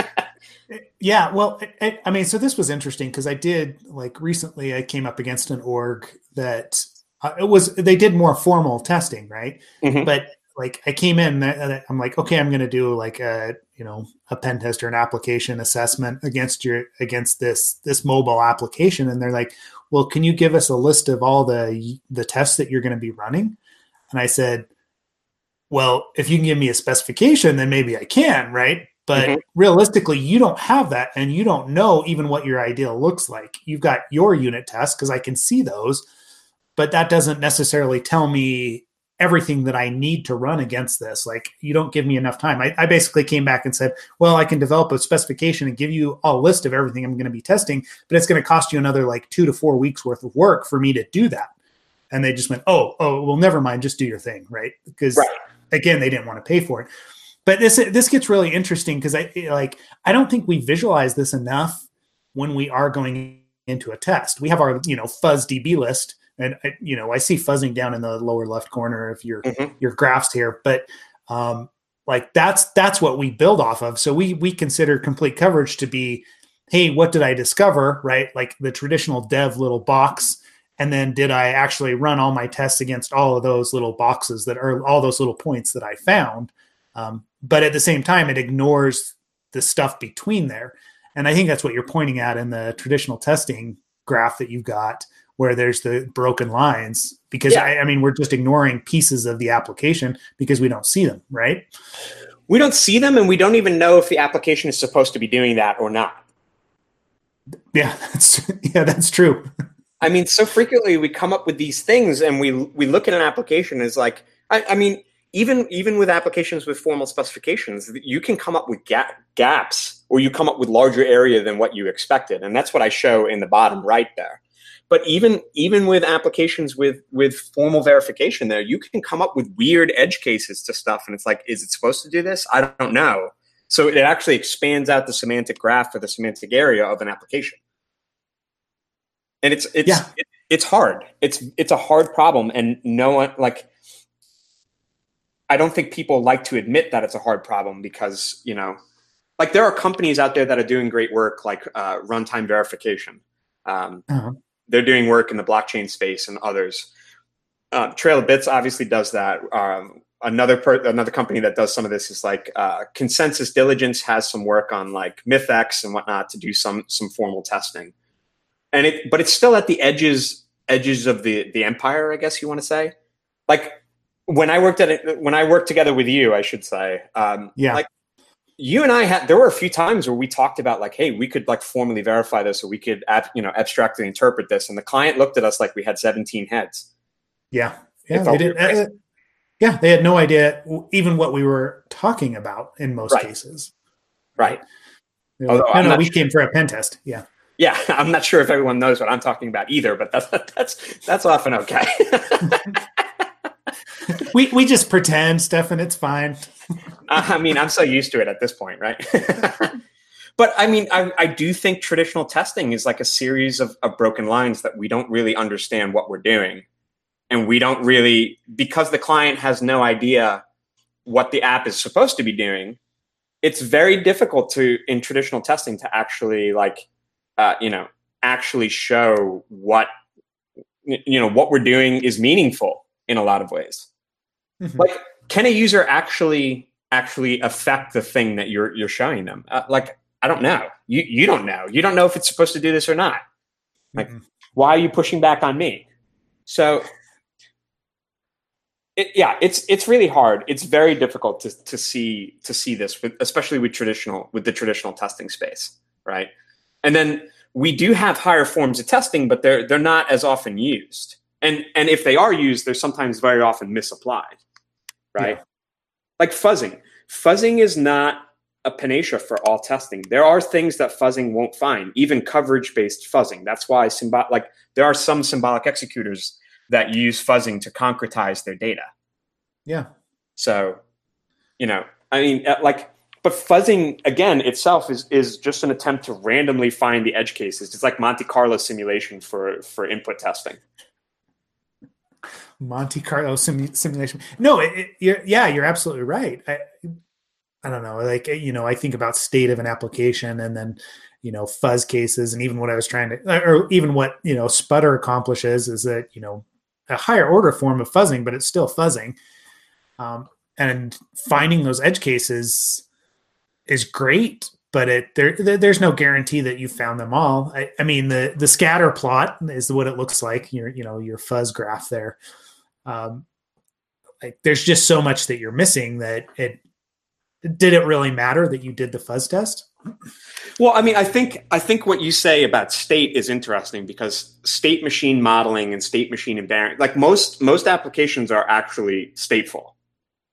yeah, well, I, I mean, so this was interesting because I did like recently I came up against an org that uh, it was they did more formal testing, right? Mm-hmm. But like I came in, I'm like, okay, I'm going to do like a you know a pen test or an application assessment against your against this this mobile application, and they're like, well, can you give us a list of all the the tests that you're going to be running? And I said, well, if you can give me a specification, then maybe I can, right? But mm-hmm. realistically, you don't have that, and you don't know even what your ideal looks like. You've got your unit tests because I can see those, but that doesn't necessarily tell me everything that I need to run against this. Like, you don't give me enough time. I, I basically came back and said, well, I can develop a specification and give you a list of everything I'm going to be testing, but it's going to cost you another like two to four weeks worth of work for me to do that. And they just went, oh, oh, well, never mind, just do your thing, right? Because right. again, they didn't want to pay for it. But this this gets really interesting because I like I don't think we visualize this enough when we are going into a test. We have our you know fuzz DB list and I, you know I see fuzzing down in the lower left corner of your mm-hmm. your graphs here, but um, like that's that's what we build off of. So we we consider complete coverage to be, hey, what did I discover? Right, like the traditional dev little box, and then did I actually run all my tests against all of those little boxes that are all those little points that I found? Um, but at the same time, it ignores the stuff between there. And I think that's what you're pointing at in the traditional testing graph that you've got where there's the broken lines because yeah. I, I, mean we're just ignoring pieces of the application because we don't see them right? We don't see them and we don't even know if the application is supposed to be doing that or not. Yeah that's yeah that's true. I mean so frequently we come up with these things and we we look at an application as like i, I mean even even with applications with formal specifications you can come up with ga- gaps or you come up with larger area than what you expected. And that's what i show in the bottom right there but even even with applications with with formal verification there you can come up with weird edge cases to stuff and it's like is it supposed to do this? I don't know. So it actually expands out the semantic graph or the semantic area of an application. And it's it's yeah. it, it's hard. It's it's a hard problem and no one like i don't think people like to admit that it's a hard problem because you know like there are companies out there that are doing great work like uh, runtime verification. Um, uh-huh they're doing work in the blockchain space and others. Uh, Trail of Bits obviously does that. Um, another per- another company that does some of this is like uh, ConsenSys Diligence has some work on like MythX and whatnot to do some some formal testing, and it but it's still at the edges edges of the the empire, I guess you want to say. Like when I worked at it, when I worked together with you, I should say. Um, yeah. Like you and I had there were a few times where we talked about like, hey, we could like formally verify this, or we could ab- you know abstractly interpret this, and the client looked at us like we had seventeen heads. Yeah, yeah, they did. Uh, yeah, they had no idea even what we were talking about in most right. cases. Right. Like, Although no, no, we sure. came for a pen test. Yeah. Yeah, I'm not sure if everyone knows what I'm talking about either, but that's that's that's often okay. we we just pretend, Stefan. It's fine. I mean, I'm so used to it at this point, right? but I mean, I, I, do think traditional testing is like a series of, of broken lines that we don't really understand what we're doing, and we don't really because the client has no idea what the app is supposed to be doing. It's very difficult to in traditional testing to actually like, uh, you know, actually show what you know what we're doing is meaningful in a lot of ways. Mm-hmm. Like, can a user actually actually affect the thing that you're you're showing them? Uh, like, I don't know. You you don't know. You don't know if it's supposed to do this or not. Like, mm-hmm. why are you pushing back on me? So, it, yeah, it's it's really hard. It's very difficult to to see to see this, with, especially with traditional with the traditional testing space, right? And then we do have higher forms of testing, but they're they're not as often used. And and if they are used, they're sometimes very often misapplied right? Yeah. Like fuzzing. Fuzzing is not a panacea for all testing. There are things that fuzzing won't find, even coverage based fuzzing. That's why symbol like there are some symbolic executors that use fuzzing to concretize their data. Yeah. So, you know, I mean, uh, like, but fuzzing again itself is is just an attempt to randomly find the edge cases. It's like Monte Carlo simulation for for input testing. Monte Carlo sim- simulation. No, it, it, you're, yeah, you're absolutely right. I, I don't know, like you know, I think about state of an application, and then you know, fuzz cases, and even what I was trying to, or even what you know, Sputr accomplishes is that you know, a higher order form of fuzzing, but it's still fuzzing. Um, and finding those edge cases is great, but it there there's no guarantee that you found them all. I, I, mean the the scatter plot is what it looks like. Your you know your fuzz graph there. Um, like there's just so much that you're missing that it did it really matter that you did the fuzz test? Well, I mean, I think I think what you say about state is interesting because state machine modeling and state machine invariant, like most most applications are actually stateful.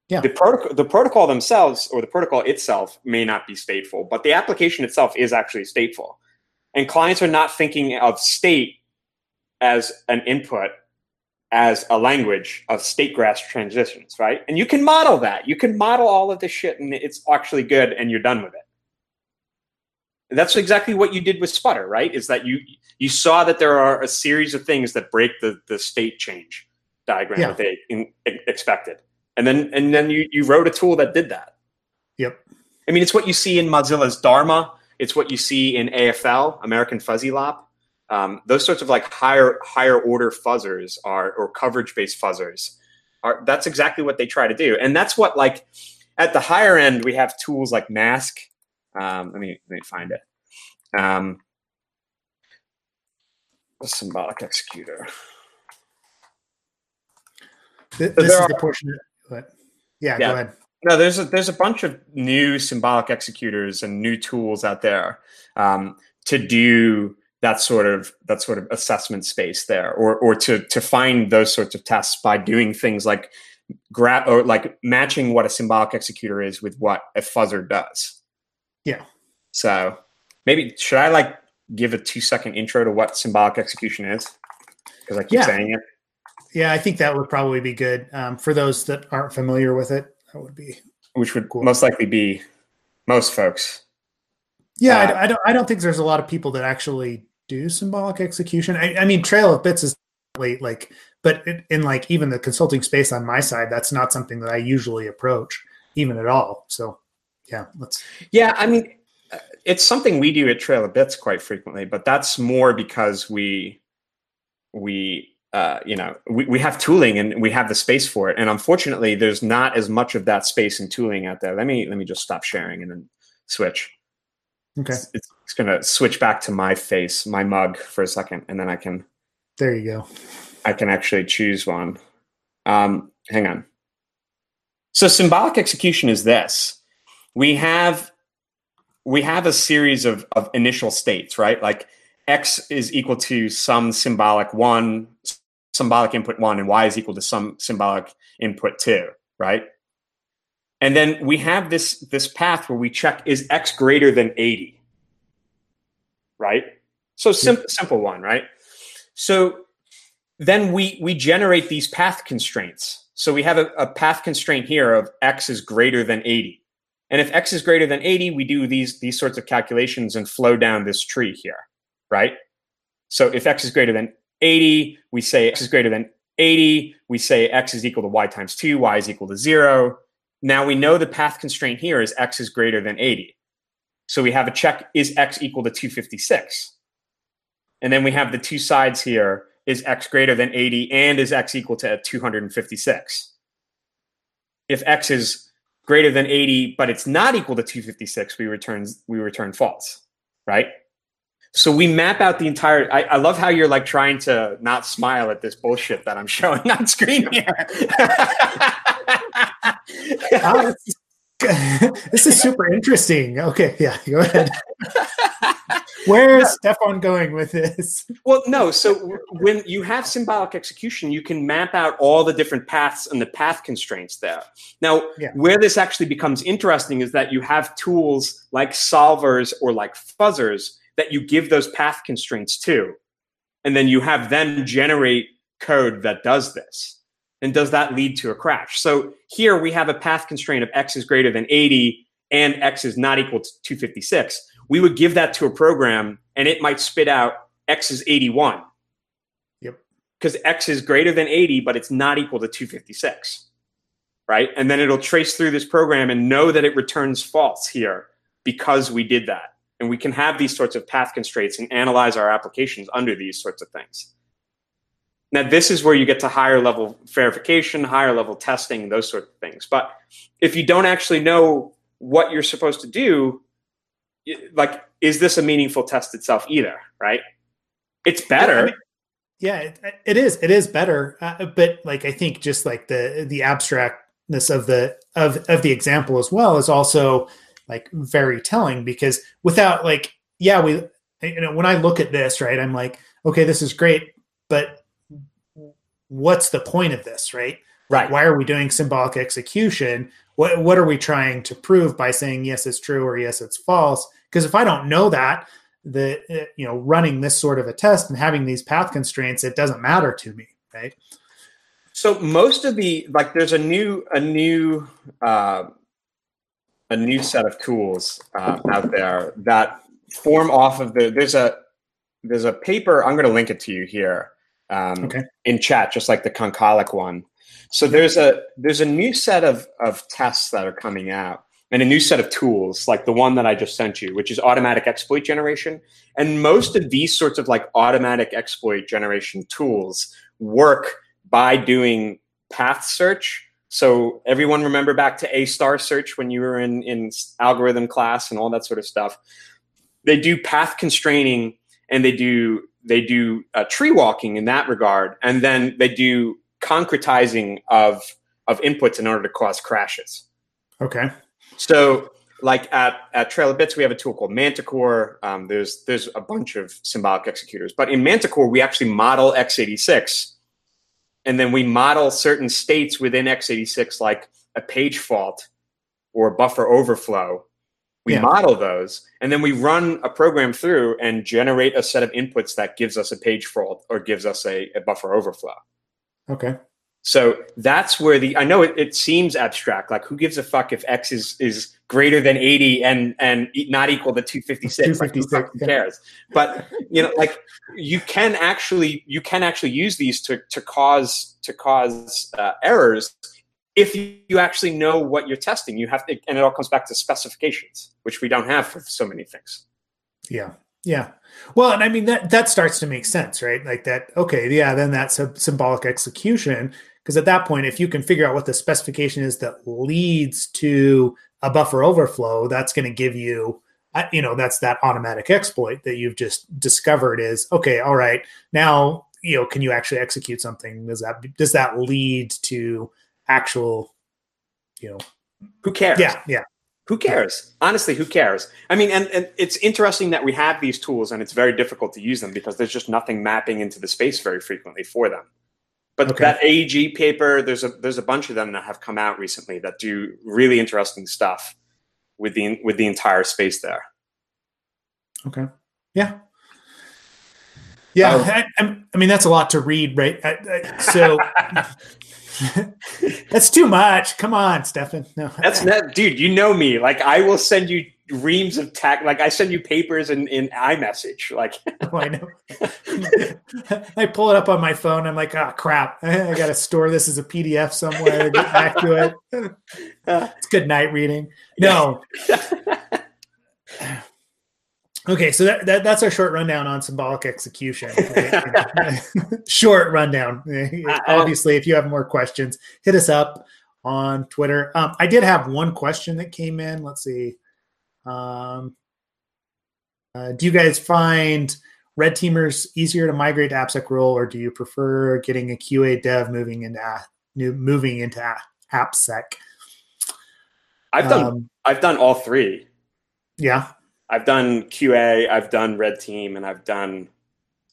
Yeah. The protocol the protocol themselves or the protocol itself may not be stateful, but the application itself is actually stateful. And clients are not thinking of state as an input as a language of state graph transitions, right? And you can model that. You can model all of this shit and it's actually good and you're done with it. That's exactly what you did with Sputr, right? Is that you you saw that there are a series of things that break the, the state change diagram yeah. that they in, expected. And then and then you, you wrote a tool that did that. Yep. I mean, it's what you see in Mozilla's Dharma. It's what you see in AFL, American Fuzzy Lop. Um, those sorts of like higher higher order fuzzers are or coverage based fuzzers are that's exactly what they try to do, and that's what like at the higher end we have tools like Mask. Um, let me let me find it. Um, symbolic executor. This, this is are, the portion. That, yeah, yeah, go ahead. No, there's a there's a bunch of new symbolic executors and new tools out there um, to do that sort of that sort of assessment space there, or or to to find those sorts of tests by doing things like grab or like matching what a symbolic executor is with what a fuzzer does. Yeah. So maybe should I like give a two second intro to what symbolic execution is? Because I keep yeah. saying it. Yeah, I think that would probably be good um, for those that aren't familiar with it. That would be which would cool. most likely be most folks. Yeah, uh, I, I, don't. I don't think there's a lot of people that actually do symbolic execution. I, I mean, Trail of Bits is like, but in like even the consulting space on my side, that's not something that I usually approach, even at all. So, yeah, let's. Yeah, I mean, it's something we do at Trail of Bits quite frequently, but that's more because we we uh, you know we, we have tooling and we have the space for it and unfortunately there's not as much of that space and tooling out there let me let me just stop sharing and then switch Okay. It's, it's, going to switch back to my face, my mug for a second, and then I can. There you go. I can actually choose one. Um, hang on. So symbolic execution is this: we have we have a series of of initial states, right? Like x is equal to some symbolic one, symbolic input one, and y is equal to some symbolic input two, right? And then we have this, this path where we check is x greater than 80? Right? So sim- simple one, right? So then we, we generate these path constraints. So we have a, a path constraint here of x is greater than 80. And if x is greater than 80, we do these, these sorts of calculations and flow down this tree here, right? So if x is greater than 80, we say x is greater than 80. We say x is equal to y times 2, y is equal to 0. Now we know the path constraint here is x is greater than 80. So we have a check is x equal to 256. And then we have the two sides here is x greater than 80 and is x equal to 256. If x is greater than 80 but it's not equal to 256, we return we return false, right? So we map out the entire. I, I, love how you're like trying to not smile at this bullshit that I'm showing on screen here. oh, this is super interesting. Okay, yeah, go ahead. Where is Stefan going with this? Well, no. So when you have symbolic execution, you can map out all the different paths and the path constraints there. Now, yeah. where this actually becomes interesting is that you have tools like solvers or like fuzzers that you give those path constraints to, and then you have them generate code that does this and does that lead to a crash? So here we have a path constraint of x is greater than 80 and x is not equal to 256. We would give that to a program and it might spit out x is 81. Yep. Because x is greater than 80, but it's not equal to 256. Right. And then it'll trace through this program and know that it returns false here because we did that. And we can have these sorts of path constraints and analyze our applications under these sorts of things. Now, this is where you get to higher level verification, higher level testing, those sort of things. But if you don't actually know what you're supposed to do, like, is this a meaningful test itself either? Right? It's better. I mean, yeah, it, it is. It is better. Uh, but like, I think just like the the abstractness of the of of the example as well is also like very telling because without like, yeah, we you know when I look at this, right, I'm like, okay, this is great, but what's the point of this, right? Right. Why are we doing symbolic execution? What what are we trying to prove by saying yes, it's true or yes, it's false? Because if I don't know that, the uh, you know running this sort of a test and having these path constraints, it doesn't matter to me, right? So most of the like, there's a new a new uh, a new set of tools uh, out there that form off of the. There's a there's a paper. I'm going to link it to you here um, okay. in chat, just like the Concolic one. So there's a there's a new set of of tests that are coming out and a new set of tools like the one that I just sent you, which is automatic exploit generation. And most of these sorts of like automatic exploit generation tools work by doing path search. So everyone remember back to A star search when you were in, in algorithm class and all that sort of stuff. They do path constraining and they do they do uh, tree walking in that regard, and then they do concretizing of of inputs in order to cause crashes. Okay. So, like at at Trail of Bits, we have a tool called Manticore. Um, there's there's a bunch of symbolic executors, but in Manticore, we actually model x86, and then we model certain states within x86, like a page fault or a buffer overflow, we yeah. model those, and then we run a program through and generate a set of inputs that gives us a page fault or gives us a, a buffer overflow. Okay. So that's where the I know it, it, seems abstract. Like who gives a fuck if x is is greater than eighty and and not equal to two fifty six? Like who yeah. cares? But you know, like you can actually you can actually use these to to cause to cause uh, errors if you actually know what you're testing. You have to, and it all comes back to specifications, which we don't have for so many things. Yeah. Yeah. Well, and I mean that that starts to make sense, right? Like that. Okay, yeah. Then that's a symbolic execution because at that point, if you can figure out what the specification is that leads to a buffer overflow, that's going to give you, uh, you know, that's that automatic exploit that you've just discovered. Is okay. All right. Now, you know, can you actually execute something? Does that does that lead to actual, you know, who cares? Yeah, yeah. Who cares? Honestly, who cares? I mean, and, and it's interesting that we have these tools and it's very difficult to use them because there's just nothing mapping into the space very frequently for them. But okay. that AEG paper, there's a there's a bunch of them that have come out recently that do really interesting stuff with the with the entire space there. Okay. Yeah. Yeah, um, I, I, mean that's a lot to read, right? I, I, so That's too much. Come on, Stefan. No. That's not, dude. You know me. Like I will send you reams of tech. Like I send you papers in in iMessage. Like oh, I know. I pull it up on my phone. I'm like, oh crap! I, got to store this as a PDF somewhere. To get back to it. it's good night reading. No. Okay, so that, that, that's our short rundown on symbolic execution. short rundown. Obviously, if you have more questions, hit us up on Twitter. Um, I did have one question that came in. Let's see. Um, uh, do you guys find red teamers easier to migrate to AppSec role, or do you prefer getting a QA dev moving into new moving into AppSec? I've done um, I've done all three. Yeah. I've done QA, I've done red team, and I've done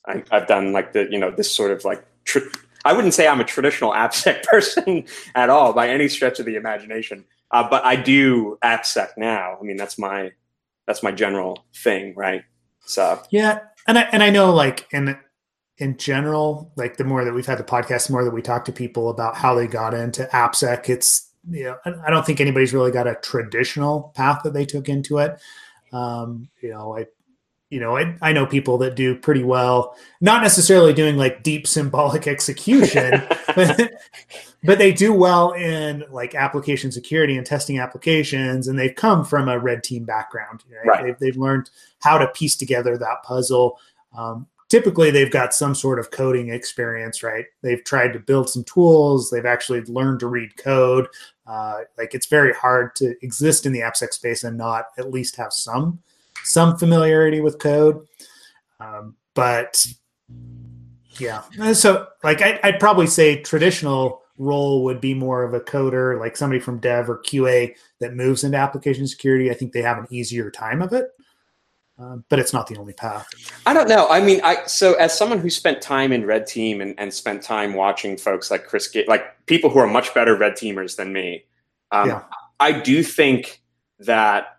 I, have done like the you know this sort of like tr- I wouldn't say I'm a traditional AppSec person at all by any stretch of the imagination, uh, but I do AppSec now. I mean that's my that's my general thing, right? So yeah, and I and I know like in in general, like the more that we've had the podcast, the more that we talk to people about how they got into AppSec, it's you know I don't think anybody's really got a traditional path that they took into it. Um, you know, I, you know, I, I know people that do pretty well, not necessarily doing like deep symbolic execution, but, but they do well in like application security and testing applications. And they've come from a red team background. Right? right. They've, they've learned how to piece together that puzzle. Um, typically they've got some sort of coding experience, right? They've tried to build some tools. They've actually learned to read code. Uh, like it's very hard to exist in the AppSec space and not at least have some some familiarity with code. Um, but yeah, so like I, I'd probably say traditional role would be more of a coder, like somebody from dev or QA that moves into application security. I think they have an easier time of it. Uh, but it's not the only path. I don't know. I mean, I so as someone who spent time in red team and, and spent time watching folks like Chris, like people who are much better red teamers than me, um, yeah. I do think that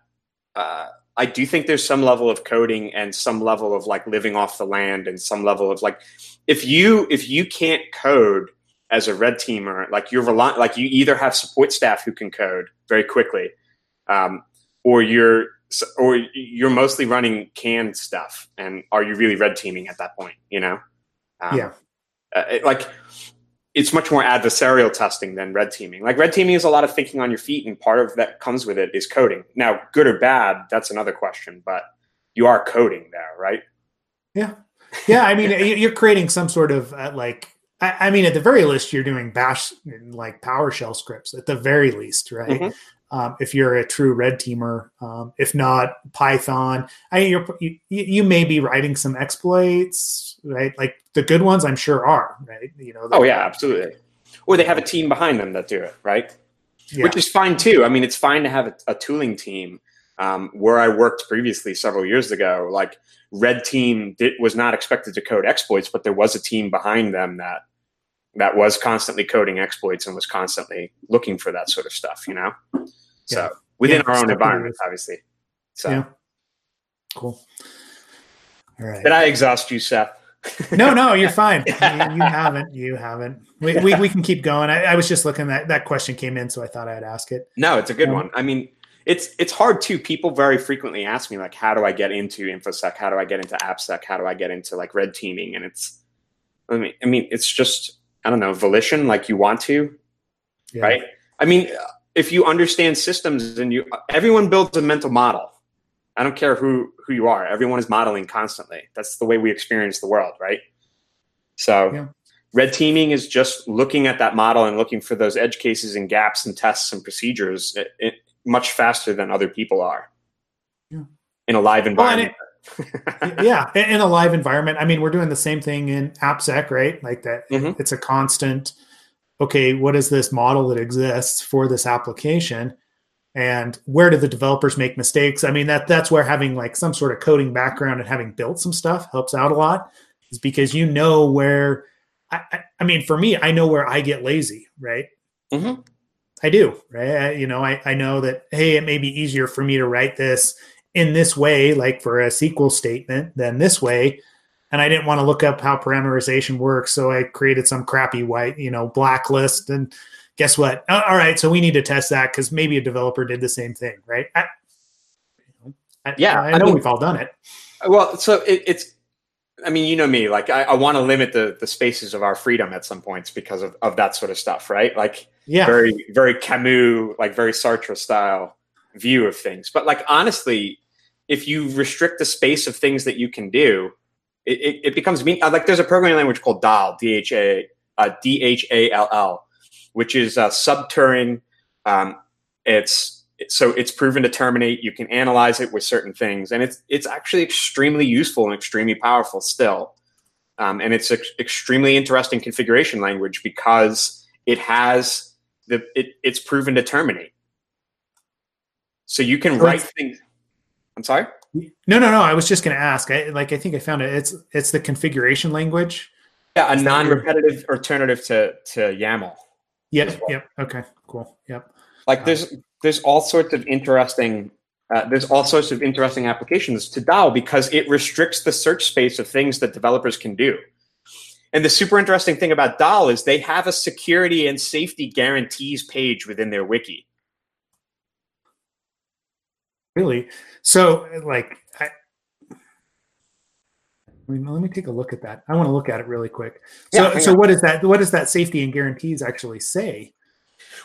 uh, I do think there's some level of coding and some level of like living off the land and some level of like if you if you can't code as a red teamer, like you're reliant, like you either have support staff who can code very quickly, um, or you're or you're mostly running canned stuff. And are you really red teaming at that point? You know? Um, yeah. Uh, it, like it's much more adversarial testing than red teaming. Like red teaming is a lot of thinking on your feet, and part of that comes with it is coding. Now, good or bad, that's another question, but you are coding there, right? Yeah, yeah. I mean, you're creating some sort of uh, like. I, I, mean, at the very least, you're doing Bash like PowerShell scripts. At the very least, right? Mm-hmm um, if you're a true red teamer. Um, if not Python, I you you may be writing some exploits, right? Like the good ones, I'm sure are right. You know. Oh yeah, absolutely. Or they have a team behind them that do it, right? Yeah. Which is fine too. I mean, it's fine to have a, a tooling team. Um, where I worked previously several years ago, like Red Team did, was not expected to code exploits, but there was a team behind them that that was constantly coding exploits and was constantly looking for that sort of stuff. You know. So yeah. within yeah, our own environment, obviously. So yeah. Cool. All right. Did I exhaust you, Seth? No, no, you're fine. You, you, haven't. You haven't. We, we, we can keep going. I, I, was just looking that that question came in, so I thought I'd ask it. No, it's a good um, one. I mean, it's it's hard too. People very frequently ask me like, how do I get into infosec? How do I get into appsec? How do I get into like red teaming? And it's, I mean, I mean, it's just I don't know, volition. Like you want to, yeah. right? I mean, if you understand systems and you everyone builds a mental model i don't care who who you are everyone is modeling constantly that's the way we experience the world right so yeah. red teaming is just looking at that model and looking for those edge cases and gaps and tests and procedures it, it, much faster than other people are yeah. in a live environment well, it, yeah in a live environment i mean we're doing the same thing in appsec right like that mm-hmm. it's a constant okay, what is this model that exists for this application? And where do the developers make mistakes? I mean, that that's where having like some sort of coding background and having built some stuff helps out a lot, is because you know where. I, I mean, for me, I know where I get lazy, right? Mm-hmm. I do, right? I, you know, I, I know that hey, it may be easier for me to write this in this way, like for a SQL statement, than this way and I didn't want to look up how parameterization works, so I created some crappy white, you know, blacklist. And guess what? All right, so we need to test that because maybe a developer did the same thing, right? I, I, yeah, I know I mean, we've all done it. Well, so it, it's. I mean, you know me. Like, I, I want to limit the the spaces of our freedom at some points because of of that sort of stuff, right? Like, yeah, very very Camus, like very Sartre style view of things. But like, honestly, if you restrict the space of things that you can do, it, it, becomes mean. Uh, like there's a programming language called Dhall, D H A uh, D H A L L, which is uh, sub-Turing. Um, it's so it's proven to terminate. You can analyze it with certain things, and it's it's actually extremely useful and extremely powerful still. Um, and it's an extremely interesting configuration language because it has the it, it's proven to terminate. So you can write things. I'm sorry. No, no, no. I was just going to ask. I, like, I think I found it. It's it's the configuration language. Yeah, a non-repetitive alternative to to YAML. Yep. Well. Yep. Okay. Cool. Yep. Like, there's there's all sorts of interesting uh, there's all sorts of interesting applications to Dhall because it restricts the search space of things that developers can do. And the super interesting thing about Dhall is they have a security and safety guarantees page within their wiki. Really? So, like, let me take a look at that. I want to look at it really quick. So, yeah, so what is that? What does that safety and guarantees actually say?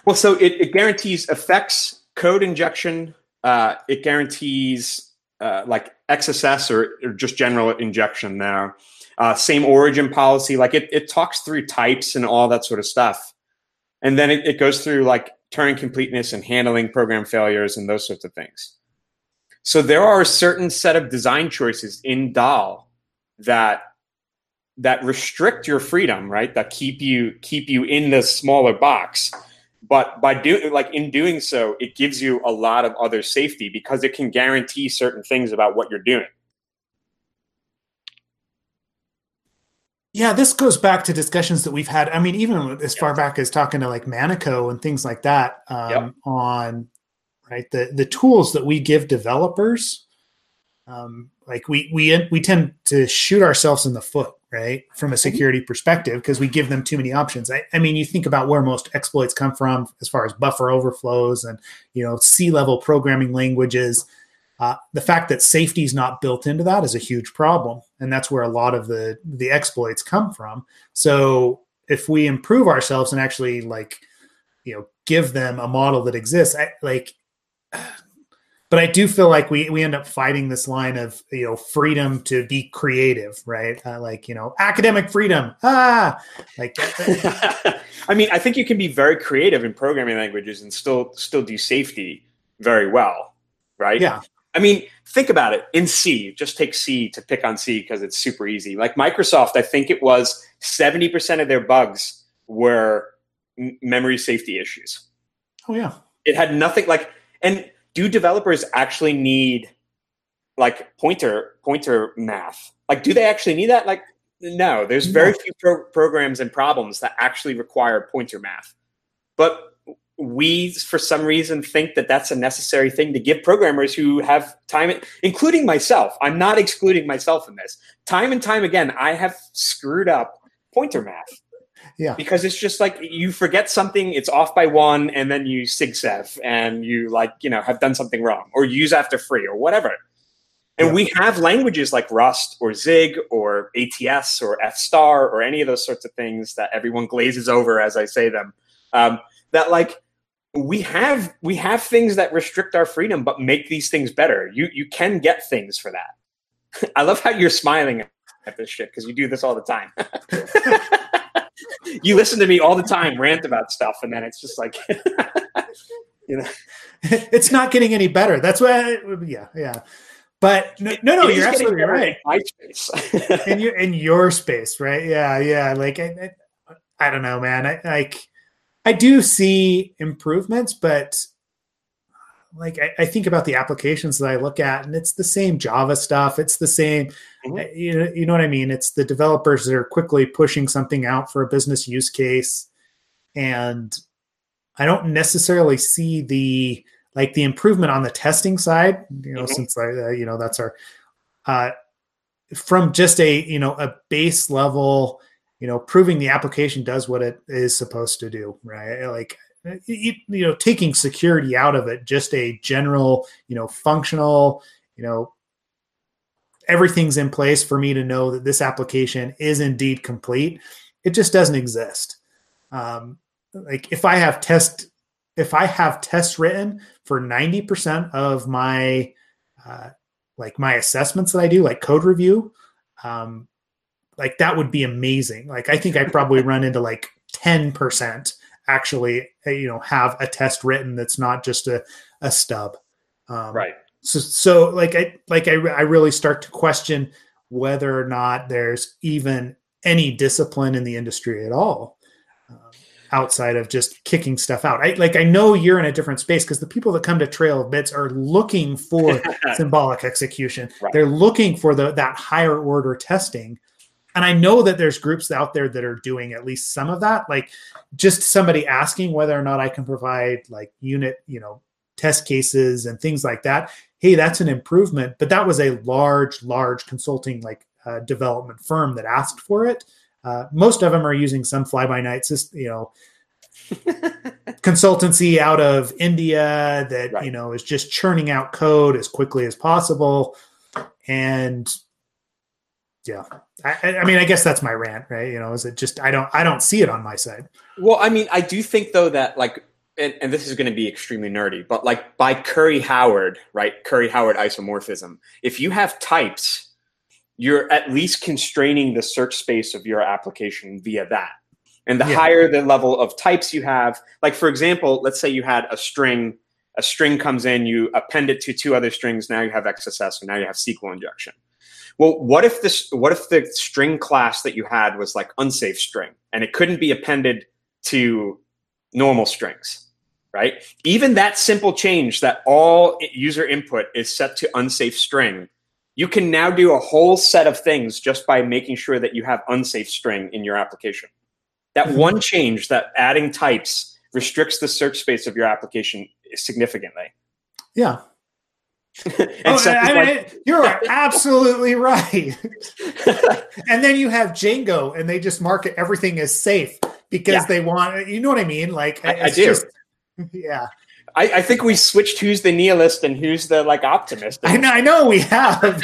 Well, so it, it guarantees effects, code injection. Uh, it guarantees uh, like XSS or, or, just general injection there. Uh, same origin policy, like it, it talks through types and all that sort of stuff. And then it, it goes through like Turing completeness and handling program failures and those sorts of things. So there are a certain set of design choices in Dhall that that restrict your freedom, right? That keep you keep you in the smaller box. But by doing like in doing so, it gives you a lot of other safety because it can guarantee certain things about what you're doing. Yeah, this goes back to discussions that we've had. I mean, even as far back as talking to like Manico and things like that um, yep. on right the the tools that we give developers. Um, like we we we tend to shoot ourselves in the foot, right, from a mm-hmm. security perspective because we give them too many options. I, I mean, you think about where most exploits come from as far as buffer overflows and you know C level programming languages uh, the fact that safety is not built into that is a huge problem, and that's where a lot of the the exploits come from. So if we improve ourselves and actually like you know give them a model that exists, I, like. But I do feel like we we end up fighting this line of you know freedom to be creative, right? Uh, like you know academic freedom, ah, like. I mean, I think you can be very creative in programming languages and still still do safety very well, right? Yeah. I mean, think about it. In C, just take C to pick on C because it's super easy. Like Microsoft, I think it was 70% of their bugs were memory safety issues. Oh, yeah. It had nothing like, and do developers actually need like pointer pointer math? Like, do they actually need that? Like, no, there's very few pro- programs and problems that actually require pointer math. But we for some reason think that that's a necessary thing to give programmers who have time including myself i'm not excluding myself in this time and time again i have screwed up pointer math yeah. Because it's just like you forget something it's off by one and then you SIGSEGV and you like you know have done something wrong or use after free or whatever. And yeah. we have languages like rust or zig or ats or f star or any of those sorts of things that everyone glazes over as i say them. Um, that like we have we have things that restrict our freedom but make these things better. You you can get things for that. I love how you're smiling at this shit because you do this all the time you listen to me all the time rant about stuff and then it's just like you know. It's not getting any better. That's why yeah yeah. But no no, no you're absolutely right. my space. In your in your space right? Yeah yeah like i, I, I don't know man. I like I do see improvements, but like I, I, think about the applications that I look at, and it's the same Java stuff. It's the same, mm-hmm. you know, you know what I mean. It's the developers that are quickly pushing something out for a business use case, and I don't necessarily see the like the improvement on the testing side. You know, mm-hmm. since I, uh, you know, that's our uh, from just a you know a base level you know, proving the application does what it is supposed to do, right? Like, you, know, taking security out of it, just a general, you know, functional, you know, everything's in place for me to know that this application is indeed complete. It just doesn't exist. Um, like if I have test, if I have tests written for 90% of my, uh, like my assessments that I do, like code review, um, like that would be amazing. Like I think I probably run into like 10% actually, uh, you know, have a test written that's not just a, a stub. Um, right. So, so like I, like I, I really start to question whether or not there's even any discipline in the industry at all um, outside of just kicking stuff out. I like I know you're in a different space because the people that come to Trail of Bits are looking for symbolic execution. Right. They're looking for the that higher order testing and I know that there's groups out there that are doing at least some of that. Like just somebody asking whether or not I can provide like unit, you know, test cases and things like that. Hey, that's an improvement. But that was a large, large consulting like uh, development firm that asked for it. Uh, most of them are using some fly by night system, you know, consultancy out of India that right. you know is just churning out code as quickly as possible. And yeah I, I, mean i guess that's my rant right you know is it just i don't i don't see it on my side well i mean i do think though that like and, and this is going to be extremely nerdy, but like by Curry Howard, right? Curry Howard isomorphism. If you have types, you're at least constraining the search space of your application via that. And the yeah. higher the level of types you have, like for example, let's say you had a string, a string comes in, you append it to two other strings, now you have XSS, and now you have SQL injection. Well, what if this what if the string class that you had was like unsafe string and it couldn't be appended to normal strings? right? Even that simple change that all user input is set to unsafe string, you can now do a whole set of things just by making sure that you have unsafe string in your application. That mm-hmm. one change that adding types restricts the search space of your application significantly. Yeah. oh, I mean, like, you're absolutely right. and then you have Django, and they just market everything as safe because yeah. they want. You know what I mean? Like I, I do. Just, yeah. I, I, think we switched who's the nihilist and who's the like optimist. I know, I know we have.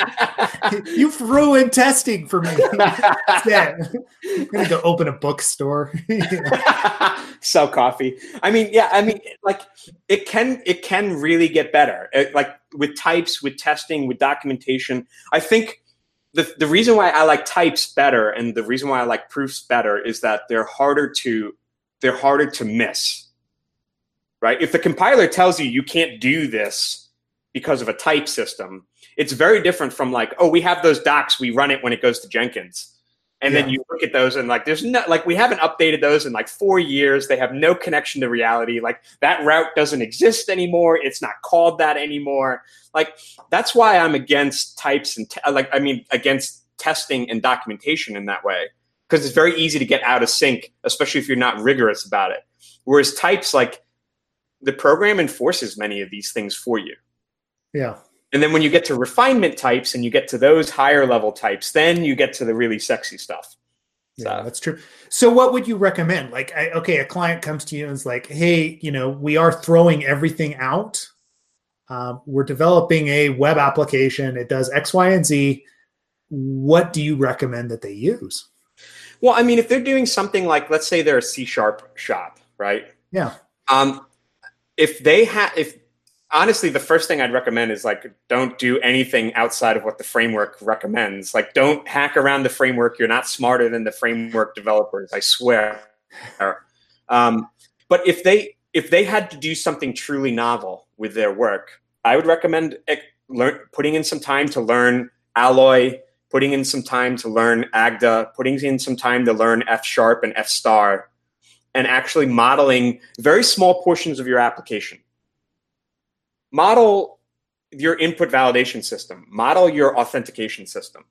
you threw in testing for me. yeah. I'm gonna go open a bookstore. Sell coffee. I mean, yeah, I mean, like it can it can really get better. It, like with types, with testing, with documentation. I think the the reason why I like types better and the reason why I like proofs better is that they're harder to they're harder to miss right? If the compiler tells you you can't do this because of a type system, it's very different from like, oh, we have those docs, we run it when it goes to Jenkins. And yeah. then you look at those and like, there's no, like, we haven't updated those in like four years. They have no connection to reality. Like, that route doesn't exist anymore. It's not called that anymore. Like, that's why I'm against types and, te- like, I mean, against testing and documentation in that way. Because it's very easy to get out of sync, especially if you're not rigorous about it. Whereas types, like, the program enforces many of these things for you. Yeah. And then when you get to refinement types and you get to those higher level types, then you get to the really sexy stuff. Yeah, that's true. So, what would you recommend? Like, I, okay, a client comes to you and is like, "Hey, you know, we are throwing everything out. Um, we're developing a web application. It does X, Y, and Z. What do you recommend that they use?" Well, I mean, if they're doing something like, let's say they're a C sharp shop, right? Yeah. Um, if they have if honestly the first thing i'd recommend is like don't do anything outside of what the framework recommends. Like don't hack around the framework. You're not smarter than the framework developers i swear. Um, but if they if they had to do something truly novel with their work i would recommend learn, putting in some time to learn alloy putting in some time to learn agda putting in some time to learn f sharp and f star and actually modeling very small portions of your application. Model your input validation system, model your authentication system.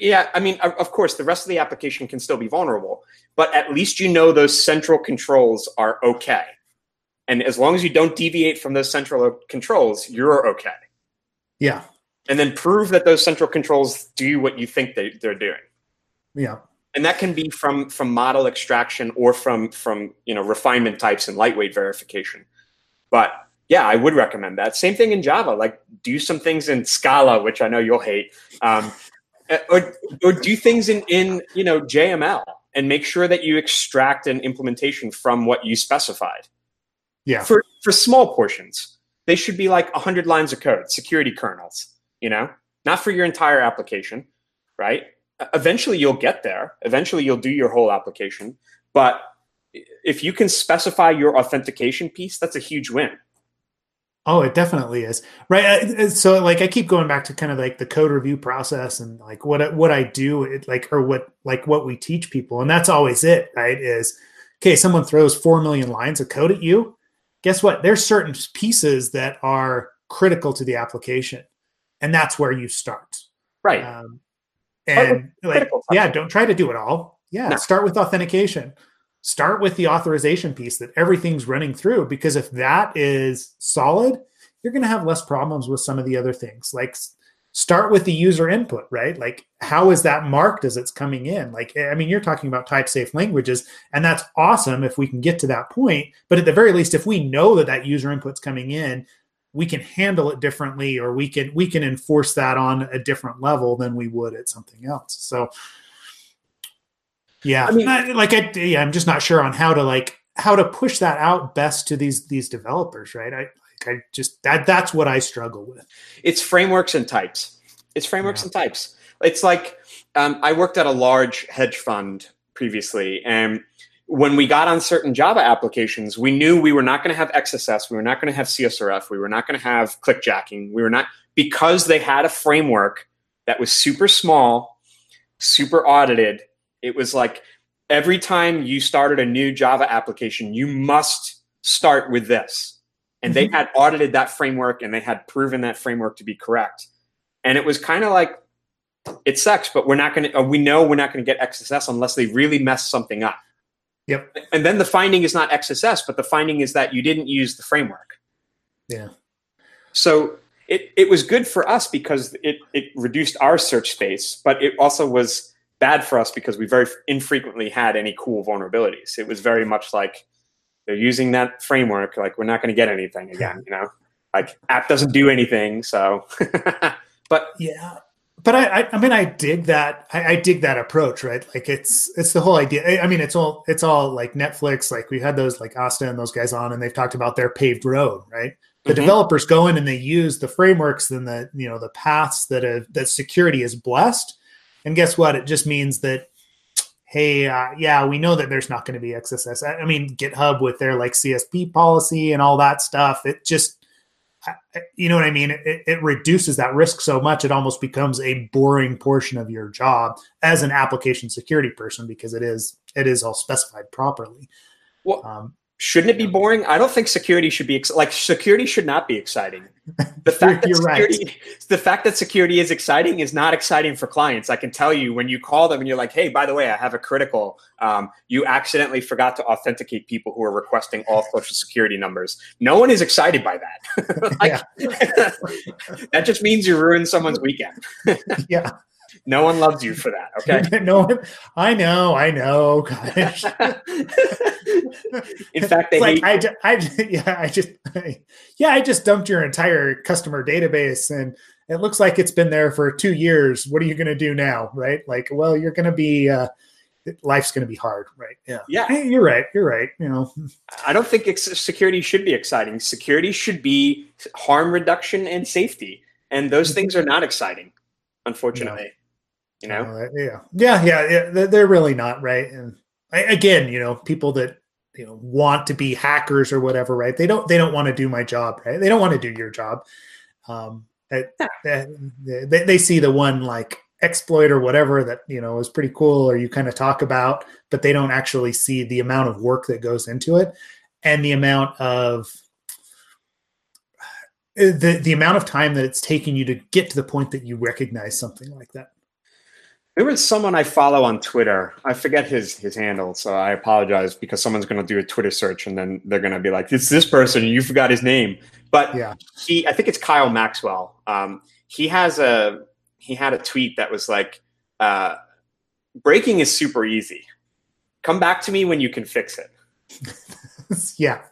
Yeah, I mean, of course, the rest of the application can still be vulnerable, but at least you know those central controls are okay. And as long as you don't deviate from those central controls, you're okay. Yeah. And then prove that those central controls do what you think they, they're doing. Yeah and that can be from from model extraction or from from you know refinement types and lightweight verification. But yeah i would recommend that. Same thing in java like do some things in scala which i know you'll hate um, or, or do things in in you know jml and make sure that you extract an implementation from what you specified. Yeah. For for small portions they should be like 100 lines of code security kernels you know? Not for your entire application right eventually you'll get there. Eventually you'll do your whole application. But if you can specify your authentication piece, that's a huge win. Oh, it definitely is. Right. So like I keep going back to kind of like the code review process and like what what I do it like or what like what we teach people and that's always it, right? Is okay, someone throws 4 million lines of code at you. Guess what? There's certain pieces that are critical to the application. And that's where you start. Right. Um, and like yeah don't try to do it all. Yeah no. start with authentication. Start with the authorization piece that everything's running through because if that is solid you're going to have less problems with some of the other things. Like start with the user input right? Like how is that marked as it's coming in? Like eh, i mean you're talking about type safe languages and that's awesome if we can get to that point but at the very least if we know that that user input's coming in we can handle it differently or we can we can enforce that on a different level than we would at something else so yeah I mean, like I, yeah, i'm just not sure on how to like how to push that out best to these these developers, right? I I just that that's what I struggle with. It's frameworks and types. It's frameworks yeah. and types. It's like um, I worked at a large hedge fund previously, and when we got on certain Java applications, we knew we were not going to have XSS, we were not going to have CSRF, we were not going to have clickjacking, we were not because they had a framework that was super small, super audited. It was like every time you started a new Java application, you must start with this. And mm-hmm. they had audited that framework and they had proven that framework to be correct. And it was kind of like, it sucks, but we're not going to, uh, we know we're not going to get XSS unless they really mess something up. Yep. And then the finding is not XSS, but the finding is that you didn't use the framework. Yeah. So it, it was good for us because it, it reduced our search space, but it also was bad for us because we very infrequently had any cool vulnerabilities. It was very much like they're using that framework, like we're not going to get anything again, you know? Like app doesn't do anything, so but yeah but I, I, I mean, I dig that. I, I, dig that approach, right? Like it's it's the whole idea. I mean, it's all it's all like Netflix. Like we had those like Astha and those guys on, and they've talked about their paved road, right? The mm-hmm. developers go in and they use the frameworks and the you know the paths that have, that security is blessed. And guess what? It just means that hey, uh, yeah, we know that there's not going to be XSS. I, I mean, GitHub with their like CSP policy and all that stuff. It just you know what I mean? It, it, reduces that risk so much, it almost becomes a boring portion of your job as an application security person because it is it is all specified properly. Well, um, Shouldn't it be boring? I don't think security should be ex- like security should not be exciting. The fact that security, right. the fact that security is exciting is not exciting for clients. I can tell you when you call them and you're like, "Hey, by the way, I have a critical. Um, you accidentally forgot to authenticate people who are requesting all social security numbers." No one is excited by that. like, that just means you ruined someone's weekend. yeah. No one loves you for that. Okay. no one. I know. I know. Gosh. In fact, they like I, I, yeah, I just, yeah, I just dumped your entire customer database, and it looks like it's been there for two years. What are you going to do now? Right? Like, well, you're going to be. Uh, life's going to be hard, right? Yeah. Yeah. Hey, you're right. You're right. You know, I don't think security should be exciting. Security should be harm reduction and safety, and those things are not exciting, unfortunately you know? uh, yeah. Yeah yeah yeah they're really not right? And again you know people that you know want to be hackers or whatever right? They don't they don't want to do my job right? They don't want to do your job. Um they, they, they see the one like exploit or whatever that you know is pretty cool or you kind of talk about but they don't actually see the amount of work that goes into it and the amount of the the amount of time that it's taking you to get to the point that you recognize something like that there was someone I follow on Twitter. I forget his his handle, so I apologize because someone's going to do a Twitter search and then they're going to be like, "It's this person, you forgot his name." But yeah, he, I think it's Kyle Maxwell. Um, he has a he had a tweet that was like, uh, "Breaking is super easy. Come back to me when you can fix it." yeah,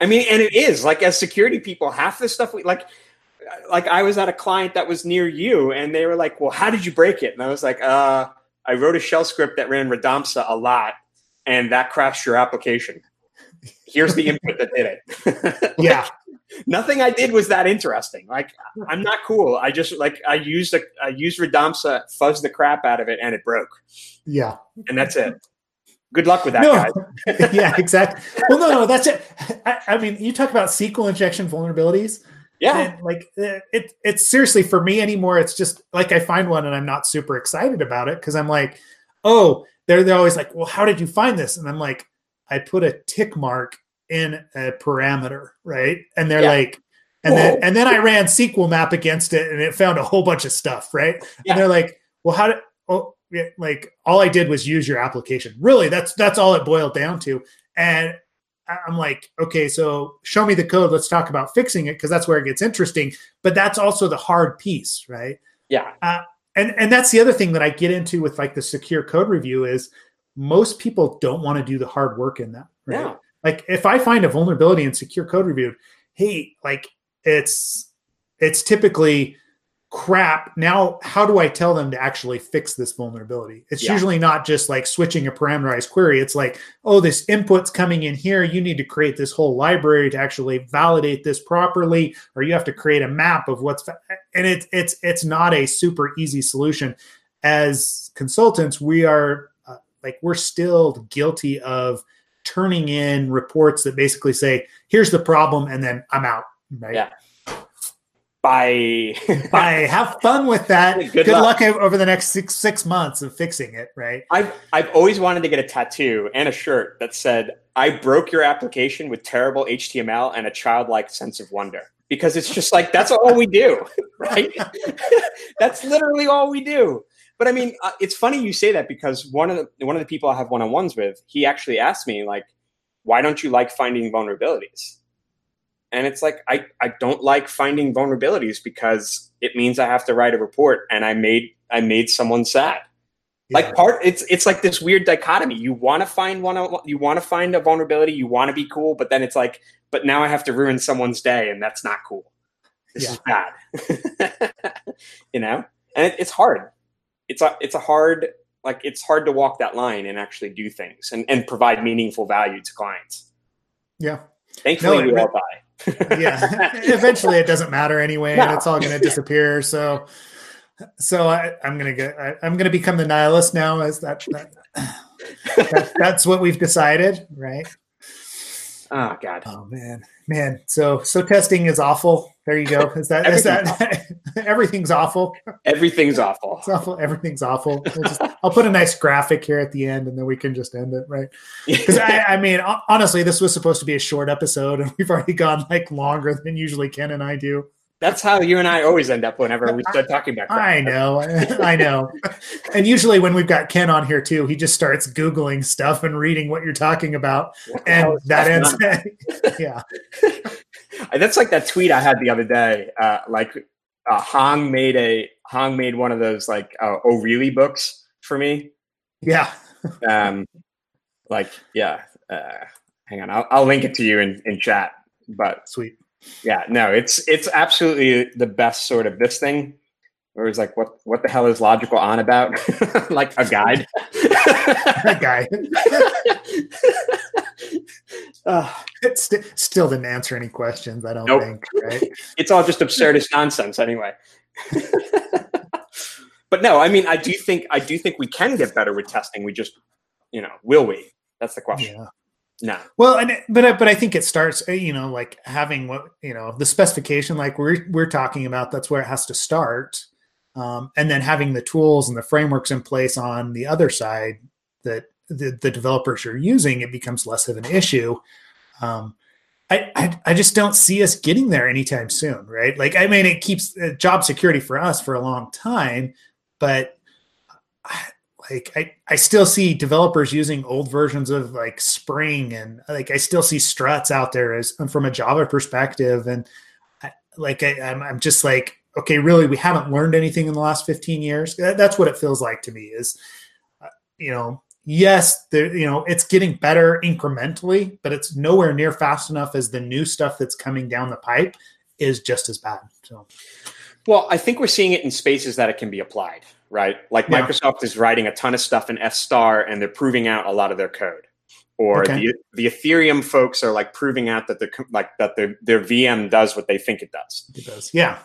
I mean, and it is like as security people, half the stuff we like like I was at a client that was near you, and they were like, "Well, how did you break it?" And I was like, "Uh, I wrote a shell script that ran Radamsa a lot, and that crashed your application. Here's the input that did it." like, yeah. Nothing I did was that interesting. Like I'm not cool. I just like I used a I used Radamsa, fuzzed the crap out of it, and it broke. Yeah. And that's it. Good luck with that, no. guys. yeah, exactly. Well, no, no, that's it. I, I mean, you talk about SQL injection vulnerabilities yeah. And like eh, it, it's seriously for me anymore. It's just like I find one and I'm not super excited about it because I'm like, oh, they're they're always like, well, how did you find this? And I'm like, I put a tick mark in a parameter, right? And they're yeah. like, and Whoa. then and then I ran SQL map against it and it found a whole bunch of stuff, right? Yeah. And they're like, well, how did oh yeah, like all I did was use your application. Really, that's that's all it boiled down to. And I'm like, okay, so show me the code. Let's talk about fixing it because that's where it gets interesting. But that's also the hard piece, right? Yeah. Uh, and and that's the other thing that I get into with like the secure code review is most people don't want to do the hard work in that. Right? Yeah. Like if I find a vulnerability in secure code review, hey, like it's it's typically crap. Now how do i tell them to actually fix this vulnerability? It's Yeah. usually not just like switching a parameterized query. It's like oh this input's coming in here. You need to create this whole library to actually validate this properly or you have to create a map of what's fa- and it's it's it's not a super easy solution. As consultants we are uh, like we're still guilty of turning in reports that basically say here's the problem and then i'm out right? Yeah. By Bye. Have fun with that. Good Good, luck. luck. over the next six six months of fixing it. Right? I've I've always wanted to get a tattoo and a shirt that said "I broke your application with terrible HTML and a childlike sense of wonder." Because it's just like that's all we do, right? that's literally all we do. But I mean, uh, it's funny you say that because one of the one of the people I have one on ones with, he actually asked me like, "Why don't you like finding vulnerabilities?" And it's like I I don't like finding vulnerabilities because it means I have to write a report, and I made I made someone sad. Like part it's it's like this weird dichotomy. You want to find one you want to find a vulnerability you want to be cool but then it's like but now i have to ruin someone's day and that's not cool. This is bad. You know? And it, it's hard. It's a it's a hard like it's hard to walk that line and actually do things and, and provide meaningful value to clients. Yeah. thankfully No, we all die Yeah. Eventually, it doesn't matter anyway, and it's all going to disappear. So, so I, I'm going to get. I, I'm going to become the nihilist now. As that, that, that that's what we've decided, right? oh god Oh man, man. So so testing is awful. There you go. Is that is that everything's awful? everything's awful It's awful. Everything's awful. Just- I'll put a nice graphic here at the end, and then we can just end it, right? Because I, I mean, honestly, this was supposed to be a short episode, and we've already gone like longer than usually Ken and I do. that's how you and i always end up whenever we start talking about. I know, I know. And usually, when we've got Ken on here too, he just starts googling stuff and reading what you're talking about, and that ends. yeah, That's like that tweet I had the other day. Uh, like uh, Hong made a Hong made one of those like uh, really books for me. yeah. Um, like yeah, uh, hang on, I'll, I'll link it to you in, in chat. But Sweet. yeah, no, it's it's absolutely the best sort of this thing. Where it's like, what what the hell is lojikil on about? like a guide. That guy Uh, it st- still didn't answer any questions. I don't Nope. think. Right? it's all just absurdist nonsense anyway. but no, I mean, I do think I do think we can get better with testing. We just, you know, will we? That's the question. Yeah. No. Well, and but I- but I think it starts, uh, you know, like having what you know the specification, like we're we're talking about. That's where it has to start, um, and then having the tools and the frameworks in place on the other side that the, the developers are using, it becomes less of an issue. Um, I, I I just don't see us getting there anytime soon, right? Like, I mean, it keeps uh, job security for us for a long time, but I- like I, I still see developers using old versions of like Spring and like I still see struts out there as from a Java perspective, and I, like I, I'm I'm just like okay, really, we haven't learned anything in the last 15 years. That's what it feels like to me. Is uh, you know yes, there, you know, it's getting better incrementally, but it's nowhere near fast enough as the new stuff that's coming down the pipe is just as bad. So, Well, I think we're seeing it in spaces that it can be applied, right? Like Yeah. Microsoft is writing a ton of stuff in F star and they're proving out a lot of their code. Or Okay. the, the Ethereum folks are like proving out that the like that their their VM does what they think it does. it does. Yeah.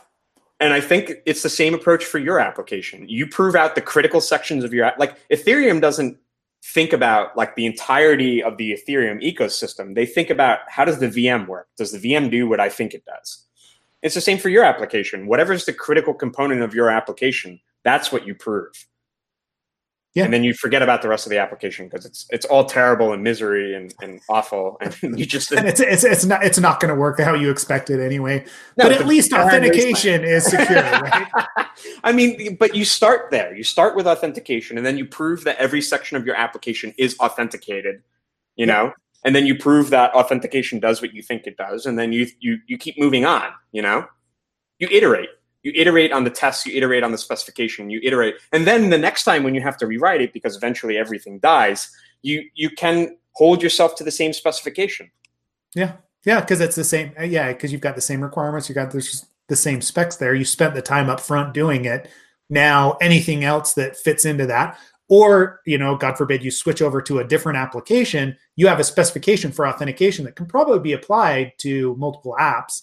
And I think it's the same approach for your application. You prove out the critical sections of your app. Like Ethereum doesn't think about like the entirety of the Ethereum ecosystem. They think about how does the VM work? Does the VM do what I think it does? It's the same for your application. Whatever is the critical component of your application, that's what you prove. Yeah. And then you forget about the rest of the application because it's it's all terrible and misery and, and awful. And you just And it's it's it's not it's not going to work how you expect it anyway. No, but at least authentication is secure, right? I mean, but you start there. You start with authentication, and then you prove that every section of your application is authenticated. You Yeah. know, and then you prove that authentication does what you think it does, and then you you you keep moving on. You know, you iterate. You iterate on the tests. You iterate on the specification. You iterate, and then the next time when you have to rewrite it, because eventually everything dies, you you can hold yourself to the same specification. Yeah, yeah, because it's the same. uh, Yeah, because you've got the same requirements. You got the same specs there. You spent the time up front doing it. Now anything else that fits into that, or you know, God forbid you switch over to a different application, you have a specification for authentication that can probably be applied to multiple apps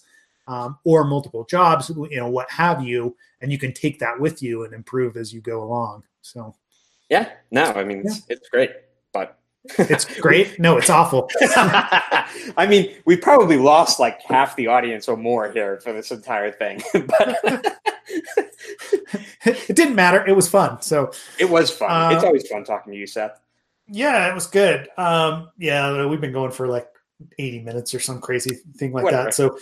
um, or multiple jobs, you know, what have you, and you can take that with you and improve as you go along. So, yeah, no, I mean yeah. it's, it's great, but it's great. No, it's awful. I mean, we probably lost like half the audience or more here for this entire thing. but it didn't matter. It was fun. So it was fun. Uh, it's always fun talking to you, Seth. Yeah, it was good. Um, yeah, we've been going for like 80 minutes or some crazy thing like whatever. that. So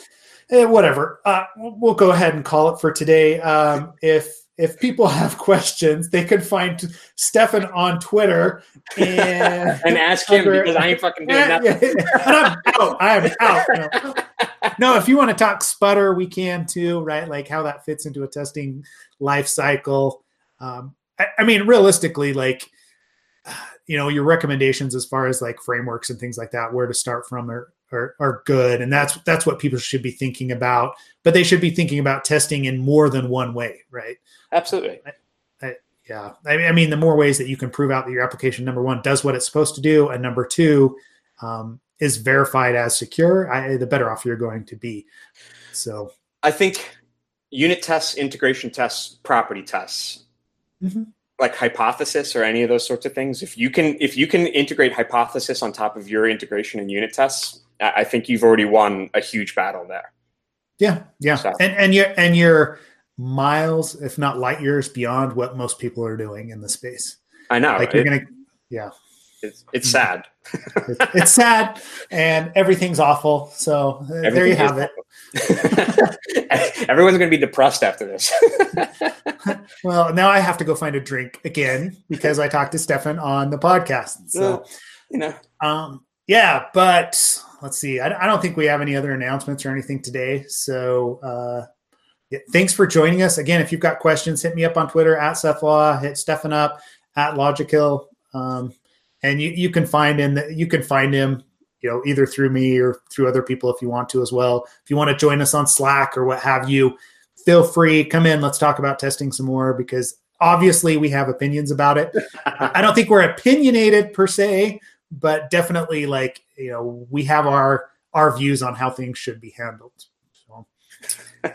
eh, whatever. Uh, we'll go ahead and call it for today. Um, if if people have questions, they can find Stefan on Twitter and, and ask him under, because I ain't fucking doing nothing. I'm out. I am out. No. no, if you want to talk Sputr, we can too, right? Like how that fits into a testing life cycle. Um, I, I mean, realistically, like you know, your recommendations as far as like frameworks and things like that, where to start from are are, are good, and that's that's what people should be thinking about. But they should be thinking about testing in more than one way, right? Absolutely. I, I, yeah, I mean, I mean, the more ways that you can prove out that your application number one does what it's supposed to do, and number two um, is verified as secure, I, the better off you're going to be. So, I think unit tests, integration tests, property tests. Mm-hmm like hypothesis or any of those sorts of things if you can if you can integrate hypothesis on top of your integration and unit tests i think you've already won a huge battle there. Yeah yeah. So. and and you're and you're miles if not light years beyond what most people are doing in the space. I know like you're gonna yeah it's, it's sad it's, sad and everything's awful so Everything there you have it Everyone's going to be depressed after this. well, now I have to go find a drink again because I talked to Stefan on the podcast. So, you know, um, yeah, but let's see. I, I, don't think we have any other announcements or anything today. So, uh, yeah, thanks for joining us again. If you've got questions, hit me up on Twitter at Seth Law, hit Stefan up at lojikil. Um, and you, you can find in the, you can find him you know, either through me or through other people if you want to as well. If you want to join us on Slack or what have you, feel free. Come in. Let's talk about testing some more because obviously we have opinions about it. I don't think we're opinionated per se, but definitely like, you know, we have our our views on how things should be handled. So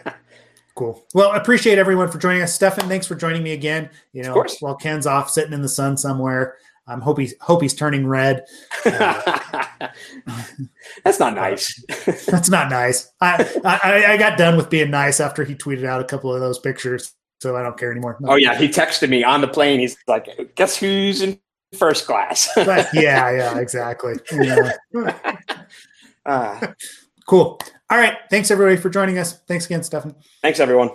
cool. Well, appreciate everyone for joining us. Stefan, thanks for joining me again. You know, while Ken's off sitting in the sun somewhere. I'm hope he's hope he's turning red. Uh, that's not nice. that's not nice. I, I, I got done with being nice after he tweeted out a couple of those pictures, so I don't care anymore. No. Oh yeah, he texted me on the plane. He's like, "Guess who's in first class?" but, yeah, yeah, exactly. Yeah. Uh, cool. All right. Thanks everybody for joining us. Thanks again, Stefan. Thanks everyone.